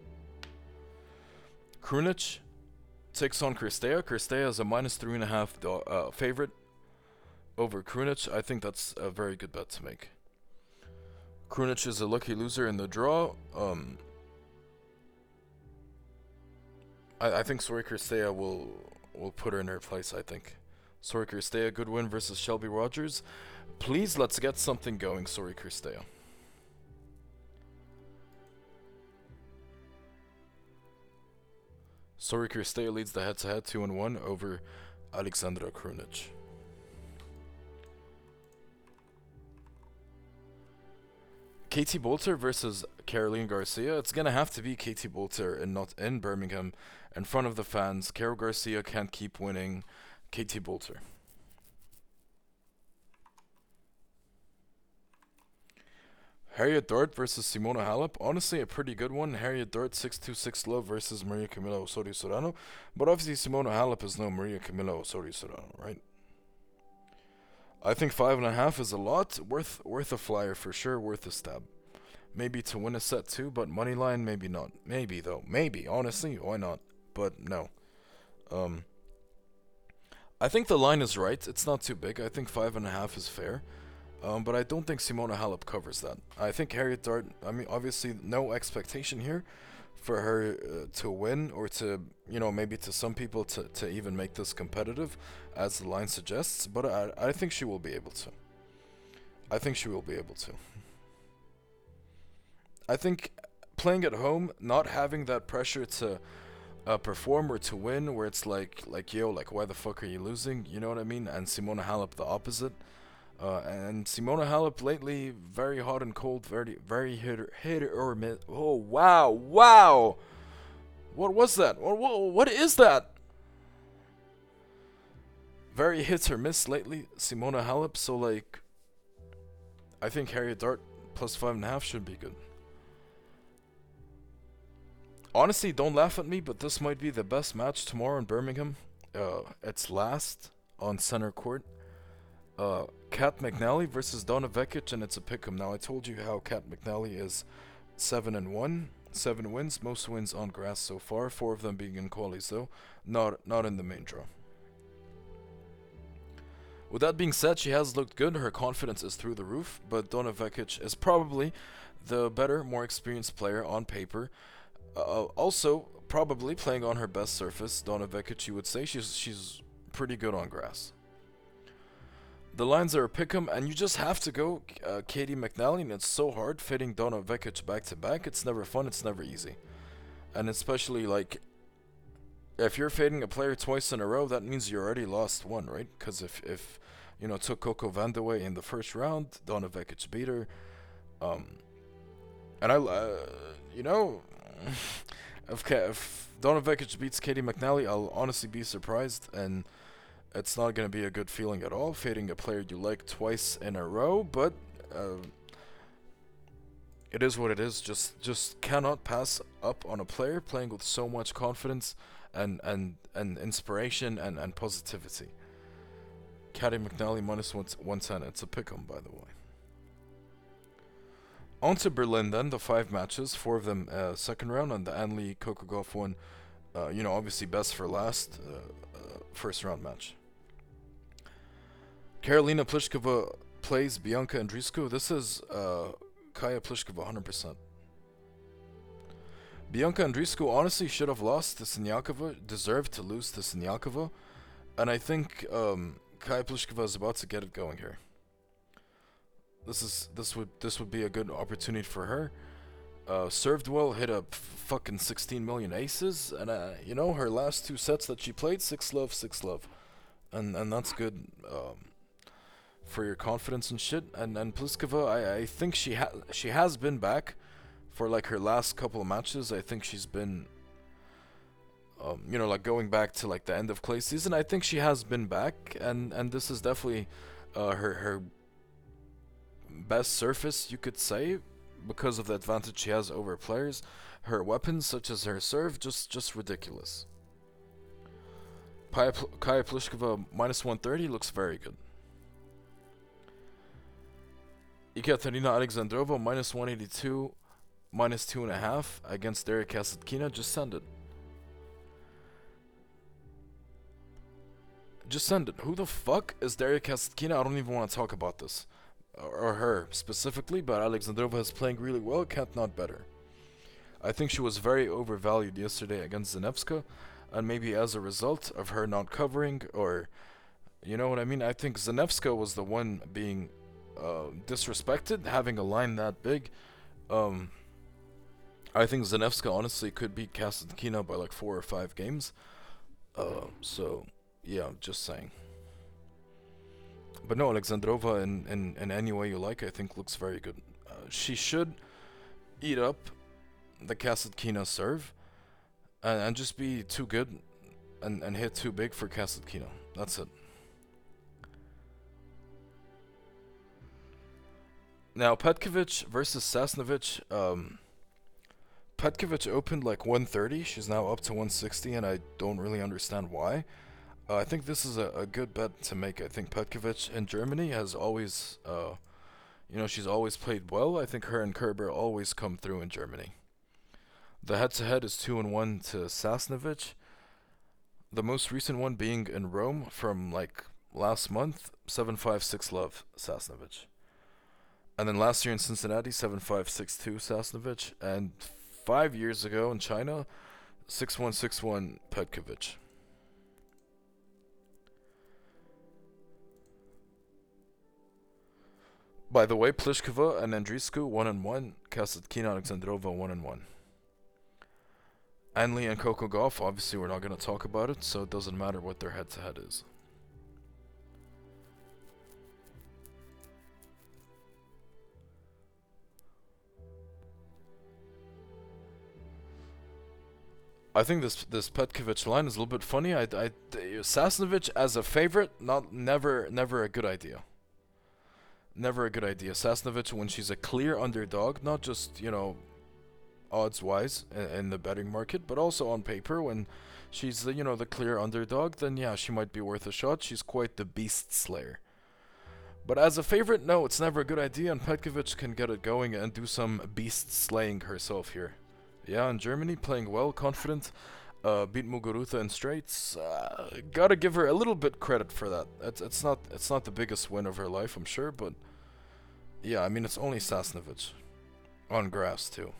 Krunic takes on Cirstea. Cirstea is a minus three and a half uh, favorite over Krunic. I think that's a very good bet to make. Krunic is a lucky loser in the draw. Um, I, I think Sori Cirstea will we'll put her in her place, I think. Sori Cirstea, good win versus Shelby Rogers. Please, let's get something going, Sori Cirstea. Sori leads the head-to-head 2-1 over Alexandra Krunic. Katie Boulter versus Caroline Garcia. It's gonna have to be Katie Boulter and not in Birmingham in front of the fans. Carol Garcia can't keep winning. Katie Boulter. Harriet Dart versus Simona Halep. Honestly, a pretty good one. Harriet Dart 626 love versus Maria Camila Osorio Serrano. But obviously, Simona Halep is no Maria Camila Osorio Serrano, right? I think five and a half is a lot. Worth worth a flyer for sure. Worth a stab. Maybe to win a set too, but money line maybe not. Maybe though. Maybe honestly, why not? but no. Um, I think the line is right. It's not too big. I think five and a half is fair. Um, but I don't think Simona Halep covers that. I think Harriet Dart. I mean, obviously, no expectation here for her uh, to win or to, you know, maybe to some people to, to even make this competitive, as the line suggests. But I, I think she will be able to. I think she will be able to. I think playing at home, not having that pressure to uh, perform or to win, where it's like, like yo, like why the fuck are you losing? You know what I mean? And Simona Halep the opposite. Uh, and Simona Halep lately very hot and cold, very very hit or, hit or miss. Oh wow, wow! What was that? What, what what is that? Very hits or miss lately, Simona Halep. So like, I think Harriet Dart plus five and a half should be good. Honestly, don't laugh at me, but this might be the best match tomorrow in Birmingham. Uh, it's last on center court. uh, Kat McNally versus Donna Vekic, and it's a pick'em. Now I told you how Kat McNally is seven and one, seven wins, most wins on grass so far. Four of them being in qualies though, not not in the main draw. With that being said, she has looked good. Her confidence is through the roof, but Donna Vekic is probably the better, more experienced player on paper. Uh, also, probably playing on her best surface, Donna Vekic, you would say she's she's pretty good on grass. The lines are a pick'em, and you just have to go uh, Caty McNally, and it's so hard fitting Donna Vekic back to back. It's never fun. It's never easy, and especially like if you're fading a player twice in a row, that means you already lost one, right? Because if if you know took Coco Vandeweghe in the first round, Donna Vekic beat her, um, and I, uh, you know, <laughs> if if Donna Vekic beats Caty McNally, I'll honestly be surprised, and it's not gonna be a good feeling at all. Fading a player you like twice in a row, but. Uh, it is what it is. Just just cannot pass up on a player playing with so much confidence and and and inspiration and and positivity. Caty McNally minus one one ten. It's a pick 'em, by the way. On to Berlin then. The five matches, four of them uh, second round, and the Ann Li Coco Gauff one. Uh, you know, obviously best for last, uh, uh first round match. Karolina Pliskova plays Bianca Andreescu. This is uh, Kaya Pliskova 100%. Bianca Andreescu honestly should have lost to Siniakova, deserved to lose to Siniakova, and I think um, Kaya Pliskova is about to get it going here. This is this would this would be a good opportunity for her. Uh, served well, hit up fucking 16 million aces, and uh, you know her last two sets that she played, six love, six love, and and that's good um, for your confidence and shit. And and Pliskova, I I think she ha she has been back for like her last couple of matches, I think she's been, um, you know, like going back to like the end of clay season. I think she has been back, and and this is definitely uh, her her best surface, you could say, because of the advantage she has over players. Her weapons, such as her serve, just just ridiculous. Kaya, Kaya Pliskova minus 130 looks very good. Ekaterina Alexandrova minus 182 minus two and a half against Daria Kasatkina, just send it. Just send it. Who the fuck is Daria Kasatkina? I don't even want to talk about this. Or, her specifically, but Alexandrova is playing really well, can't not better. I think she was very overvalued yesterday against Zanevska, and maybe as a result of her not covering, or you know what I mean? I think Zanevska was the one being uh, disrespected, having a line that big. Um, I think Zanevska honestly could beat Kasatkina by like four or five games. Uh, so, yeah, just saying. But no, Alexandrova, in, in, in any way you like, I think looks very good. Uh, she should eat up the Kasatkina serve and, and just be too good and, and hit too big for Kasatkina. That's it. Now, Petkovic versus Sasnovich. Um, Petkovic opened like 130. She's now up to 160, and I don't really understand why. Uh, I think this is a, a good bet to make. I think Petkovic in Germany has always, uh, you know, she's always played well. I think her and Kerber always come through in Germany. The head-to-head is 2 and 1 to Sasnovich. The most recent one being in Rome from like last month, 7-5-6 love Sasnovich. And then last year in Cincinnati, 7-5-6-2 Sasnovich. And five years ago in China, 6161 Petkovic. By the way, Pliskova and Andreescu 1 and 1, Kasatkina and Alexandrova 1 and 1. Ann Li and Coco Gauff, obviously we're not going to talk about it, so it doesn't matter what their head to head is. I think this this Petkovic line is a little bit funny. I, I Sasnovich as a favorite, not never never a good idea. Never a good idea. Sasnovich when she's a clear underdog, not just you know, odds wise in, in the betting market, but also on paper when she's the you know the clear underdog. Then yeah, she might be worth a shot. She's quite the beast slayer. But as a favorite, no, it's never a good idea, and Petkovic can get it going and do some beast slaying herself here. Yeah, in Germany, playing well, confident, uh, beat Muguruza in straights. Uh, gotta give her a little bit credit for that. It's, it's not it's not the biggest win of her life, I'm sure, but yeah, I mean it's only Sasnovich on grass too.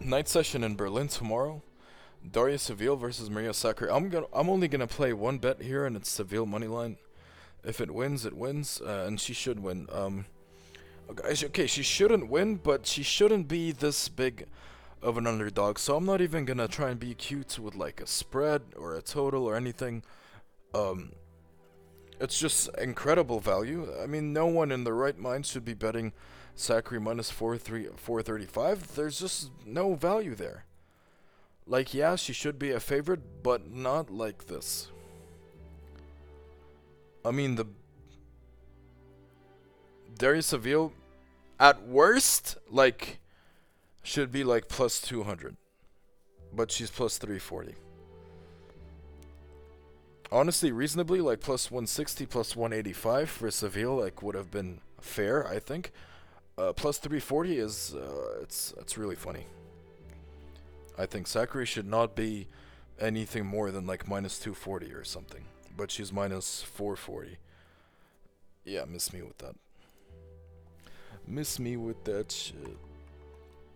Night session in Berlin tomorrow. Daria Saville versus Maria Sakkari. I'm gonna I'm only gonna play one bet here, and it's Saville moneyline. If it wins, it wins, uh, and she should win. Um, okay, she shouldn't win, but she shouldn't be this big of an underdog. So I'm not even gonna try and be cute with like a spread or a total or anything. Um, it's just incredible value. I mean, no one in the right mind should be betting Sakkari minus 4 3 435. There's just no value there. Like, yeah, she should be a favorite, but not like this. I mean, the Darius Saville, at worst, like, should be like plus 200. But she's plus 340. Honestly, reasonably, like plus 160, plus 185 for Saville, like, would have been fair, I think. Uh, plus 340 is, uh, it's, it's really funny. I think Sakkari should not be anything more than like minus 240 or something. But she's minus 440. Yeah, miss me with that. Miss me with that shit.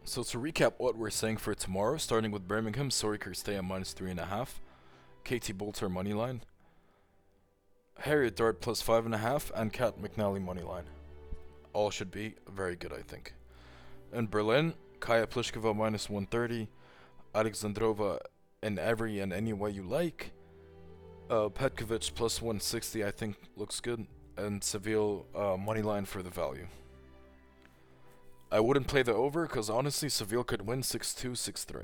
So to recap what we're saying for tomorrow, starting with Birmingham, Sori Cirstea minus 3.5. Katie Boulter moneyline. Harriet Dart plus 5.5. And Kat McNally moneyline. All should be very good, I think. In Berlin, Kaya Pliskova minus 130. Alexandrova in every and any way you like. Uh, Petkovic plus 160, I think, looks good. And Saville uh, moneyline for the value. I wouldn't play the over because honestly, Saville could win 6 2, 6 3.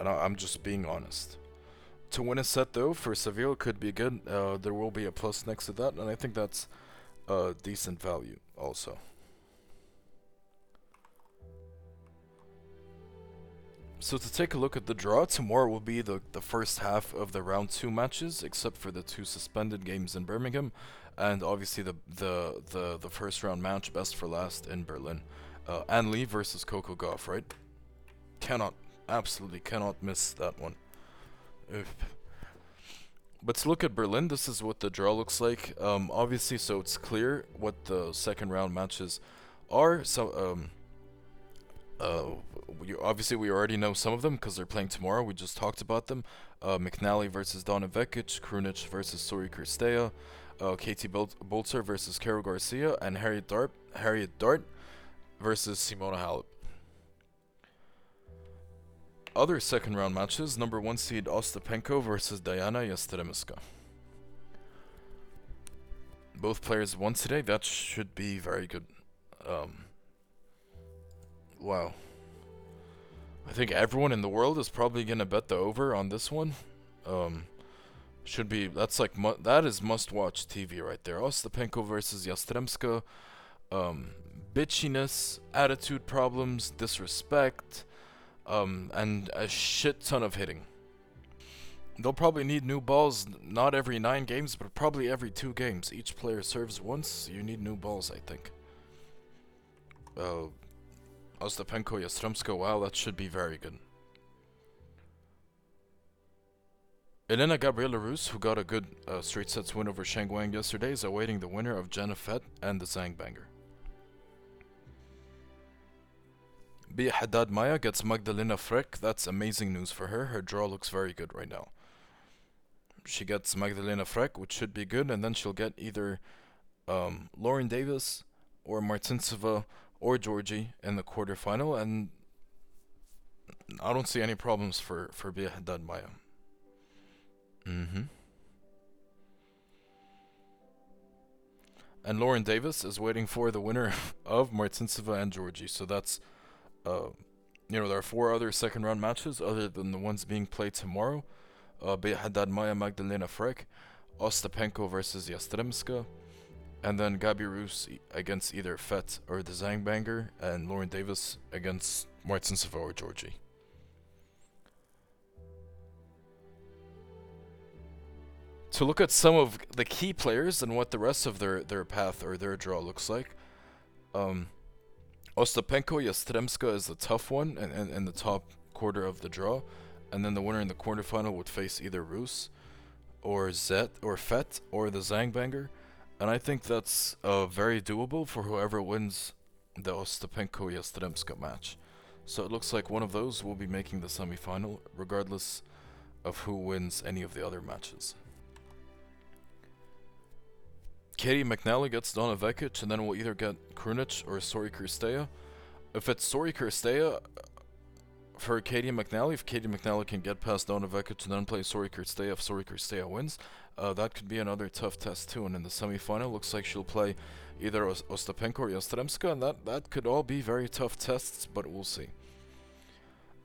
And I- am just being honest. To win a set, though, for Saville could be good. Uh, there will be a plus next to that, and I think that's a decent value also. So to take a look at the draw, tomorrow will be the, the first half of the round two matches, except for the two suspended games in Birmingham, and obviously the the the, the first round match, best for last in Berlin. Uh, Li versus Coco Gauff, right? Cannot, absolutely cannot miss that one. But to look at Berlin, this is what the draw looks like. Um, obviously, so it's clear what the second round matches are. So um, uh, we, obviously we already know some of them because they're playing tomorrow. We just talked about them. Uh, McNally versus Donna Vekic, Krunic versus Sori Cirstea, uh, Katie Boulter versus Carol Garcia, and Harriet Dart, Harriet Dart versus Simona Halep. Other second round matches, number one seed Ostapenko versus Dayana Yastremska. Both players won today, that should be very good. Um, Wow. I think everyone in the world is probably gonna bet the over on this one. Um, should be that's like that is must-watch TV right there. Ostapenko versus Yastremska. Um, bitchiness, attitude problems, disrespect, um, and a shit ton of hitting. They'll probably need new balls, not every nine games, but probably every two games. Each player serves once. You need new balls, I think. Uh, Ostapenko, Yastremska, wow, that should be very good. Elena Gabriela Rus, who got a good uh, straight sets win over Shang Wang yesterday, is awaiting the winner of Jana Fett and the Zhang Banger. Bia Haddad Maia gets Magdalena Frech. That's amazing news for her. Her draw looks very good right now. She gets Magdalena Frech, which should be good, and then she'll get either um, Lauren Davis or Martincova or Giorgi in the quarterfinal, and I don't see any problems for for Bia Haddad Maia. Mm-hmm. And Lauren Davis is waiting for the winner <laughs> of Martincova and Giorgi. So that's, uh, you know, there are four other second round matches other than the ones being played tomorrow. Uh, Bia Haddad Maia Magdalena Frech, Ostapenko versus Yastremska, and then Gabi Rus against either Fett or the Zangbanger, and Lauren Davis against Martincova or Giorgi. to look at some of the key players and what the rest of their, their path or their draw looks like. Um, Ostapenko Yastremska is the tough one in, in, the top quarter of the draw. And then the winner in the quarterfinal would face either Rus or Zet or Fett or the Zangbanger. And I think that's uh, very doable for whoever wins the Ostapenko Yastremska match. So it looks like one of those will be making the semifinal, regardless of who wins any of the other matches. Caty McNally gets Donna Vekic, and then we'll either get Krunic or Sori Cirstea. If it's Sori Cirstea, for Caty McNally, if Caty McNally can get past Donna Vekic and then play Sori Cirstea, if Sori wins, uh, that could be another tough test too. And in the semifinal, looks like she'll play either Ostapenko or Yastremska, and that, that could all be very tough tests, but we'll see.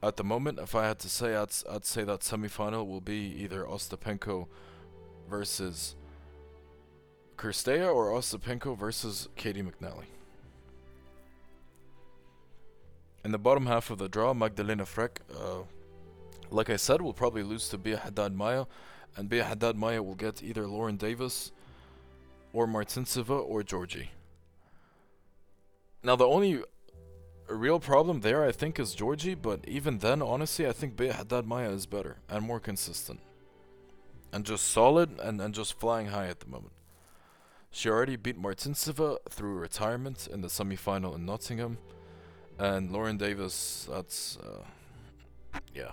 At the moment, if I had to say, I'd, I'd say that semifinal will be either Ostapenko versus Cirstea or Ostapenko versus Caty McNally. In the bottom half of the draw, Magdalena Frech, uh, like I said, will probably lose to Bia Haddad Maia, and Bia Haddad Maia will get either Lauren Davis or Martincova or Giorgi. Now, the only real problem there, I think, is Giorgi, but even then, honestly, I think Bia Haddad Maia is better and more consistent. And just solid and, and just flying high at the moment. She already beat Martincova through retirement in the semifinal in Nottingham. And Lauren Davis, that's, uh, yeah.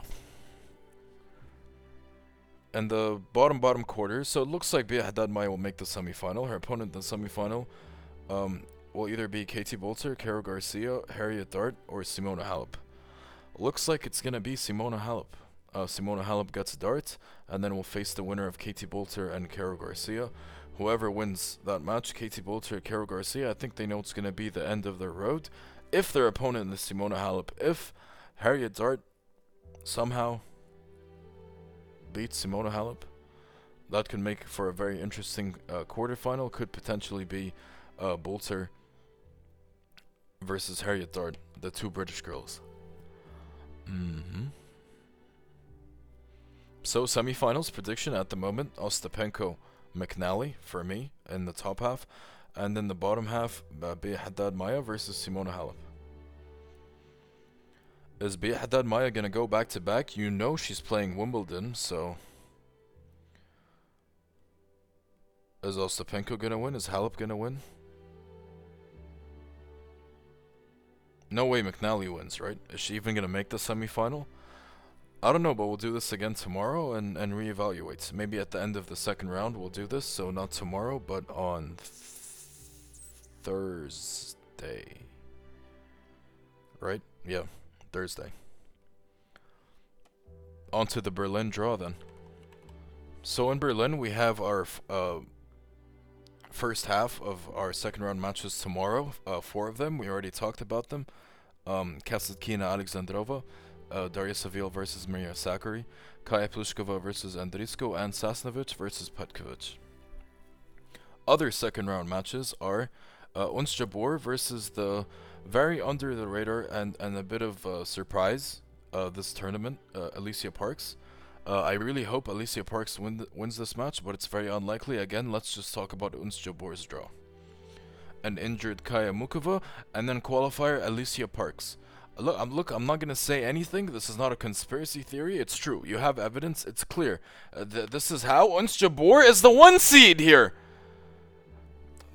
And the bottom, bottom quarter, so it looks like Bia Haddad Maia will make the semifinal. Her opponent in the semifinal um, will either be Katie Boulter, Caro Garcia, Harriet Dart, or Simona Halep. Looks like it's to be Simona Halep. Uh, Simona Halep gets Dart, and then we'll face the winner of Katie Boulter and Caro Garcia. Whoever wins that match, Katie Boulter, Caro Garcia, I think they know it's to be the end of their road, if their opponent is Simona Halep, if Harriet Dart somehow beats Simona Halep, that could make for a very interesting uh, quarterfinal. Could potentially be uh, Boulter versus Harriet Dart, the two British girls. Mm-hmm. So semifinals prediction at the moment: Ostapenko, McNally for me in the top half. And then the bottom half, Bia Haddad Maia versus Simona Halep. Is Bia Haddad Maia gonna go back to back? You know she's playing Wimbledon, so. Is Ostapenko gonna win? Is Halep gonna win? No way McNally wins, right? Is she even gonna make the semifinal? I don't know, but we'll do this again tomorrow and, and reevaluate. Maybe at the end of the second round we'll do this, so not tomorrow, but on Thursday. Right? Yeah, Thursday. On to the Berlin draw then. So in Berlin we have our uh, first half of our second round matches tomorrow. Uh, four of them, we already talked about them. Um, Kasatkina Alexandrova uh, Daria Saville versus Maria Sakkari, Kaya Pliskova versus Andreescu, and Sasnovich versus Petkovic. Other second round matches are uh, Ons versus the very under the radar and, and a bit of a surprise uh, this tournament, uh, Alycia Parks. Uh, I really hope Alycia Parks win th wins this match, but it's very unlikely. Again, let's just talk about Ons Jabeur's draw. An injured Kaya Muchova, and then qualifier Alycia Parks. Look, I'm look. I'm not gonna say anything. This is not a conspiracy theory. It's true. You have evidence. It's clear. Uh, th this is how Ons Jabeur is the one seed here.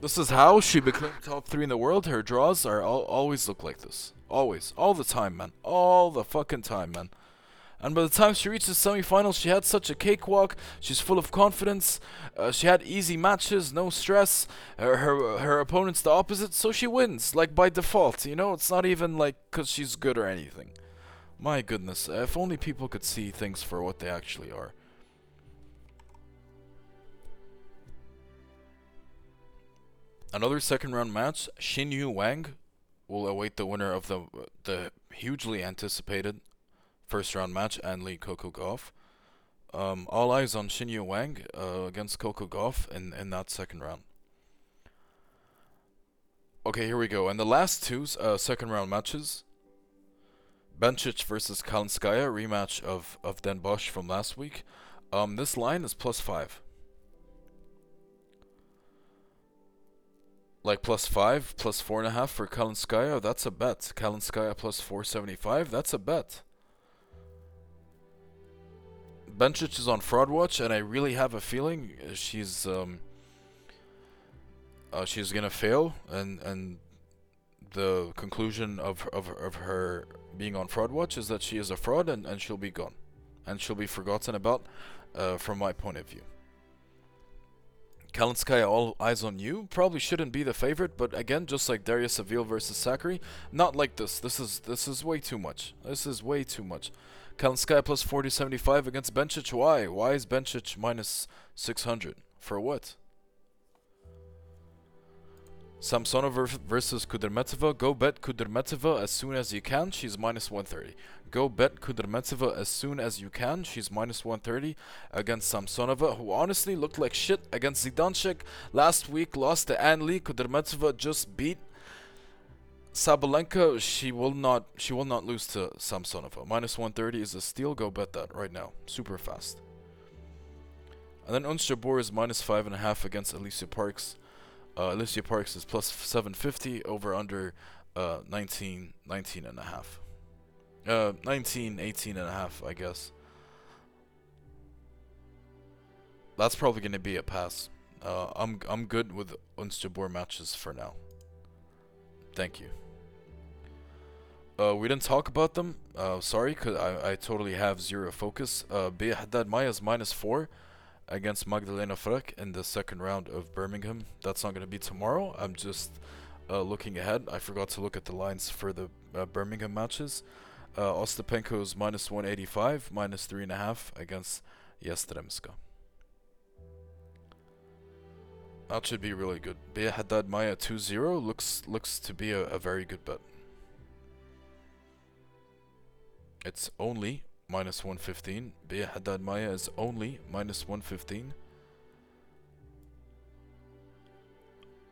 This is how she became top three in the world. Her draws are all, always look like this. Always, all the time, man. All the fucking time, man. And by the time she reached the semifinals, she had such a cakewalk. She's full of confidence. Uh, she had easy matches, no stress. Her, her her opponent's the opposite, so she wins like by default. You know, it's not even like because she's good or anything. My goodness, if only people could see things for what they actually are. Another second round match, Xinyu Wang will await the winner of the the hugely anticipated first round match and lead Coco Gauff. Um, all eyes on Xinyu Wang uh, against Coco Gauff in, in that second round. Okay, here we go. And the last two uh, second round matches Bencic versus Kalinskaya, rematch of, of Den Bosch from last week. Um, this line is plus five. Like plus five, plus four and a half for Kalinskaya, that's a bet. Kalinskaya plus 475, that's a bet. Bencic is on fraud watch, and I really have a feeling she's um, uh, she's gonna fail, and and the conclusion of of of her being on fraud watch is that she is a fraud, and and she'll be gone, and she'll be forgotten about, uh, from my point of view. Kalinskaya, all eyes on you. Probably shouldn't be the favorite, but again, just like Daria Saville versus Sakkari, not like this. This is this is way too much. This is way too much. Kalinskaya plus 4075 against Bencic. Why? Why is Bencic minus 600? For what? Samsonova versus Kudermetova. Go bet Kudermetova as soon as you can. She's minus 130. Go bet Kudermetova as soon as you can. She's minus 130 against Samsonova, who honestly looked like shit against Zidansek. Last week lost to Ann Li. Kudermetova just beat Sabalenka. She will not. She will not lose to Samsonova. Minus 130 is a steal. Go bet that right now. Super fast. And then Jabeur is minus five and a half against Alycia Parks. Uh, Alycia Parks is plus 750 over under uh, 19, 19 and a half. Uh, 19, 18 and a half, I guess. That's probably going to be a pass. Uh, I'm I'm good with Ons matches for now. Thank you. Uh, we didn't talk about them. Uh, sorry, cause I, I totally have zero focus. Uh, Haddad Maia is minus four against Magdalena Frech in the second round of Birmingham. That's not going to be tomorrow. I'm just uh, looking ahead. I forgot to look at the lines for the uh, Birmingham matches. Uh, Ostapenko is minus 185, minus 3.5 against Yastremska. That should be really good. Bea Haddad Maia 2-0 looks looks to be a, a very good bet. It's only minus 115. Bea Haddad Maia is only minus 115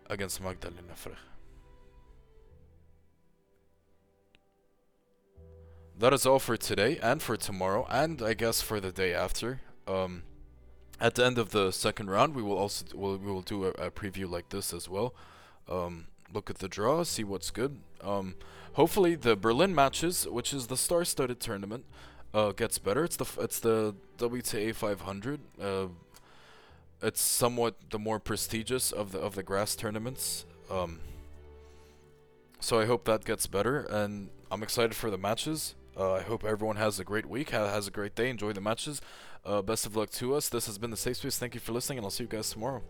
against Magdalena Frech. That is all for today and for tomorrow and I guess for the day after. Um, at the end of the second round, we will also we'll, we will do a, a preview like this as well. Um, look at the draw, see what's good. Um, hopefully the Berlin matches, which is the star-studded tournament, uh, gets better. It's the it's the WTA 500. Uh, it's somewhat the more prestigious of the of the grass tournaments. Um, so I hope that gets better, and I'm excited for the matches. Uh, I hope everyone has a great week, ha has a great day, enjoy the matches. Uh, best of luck to us. This has been the Safe Space. Thank you for listening, and I'll see you guys tomorrow.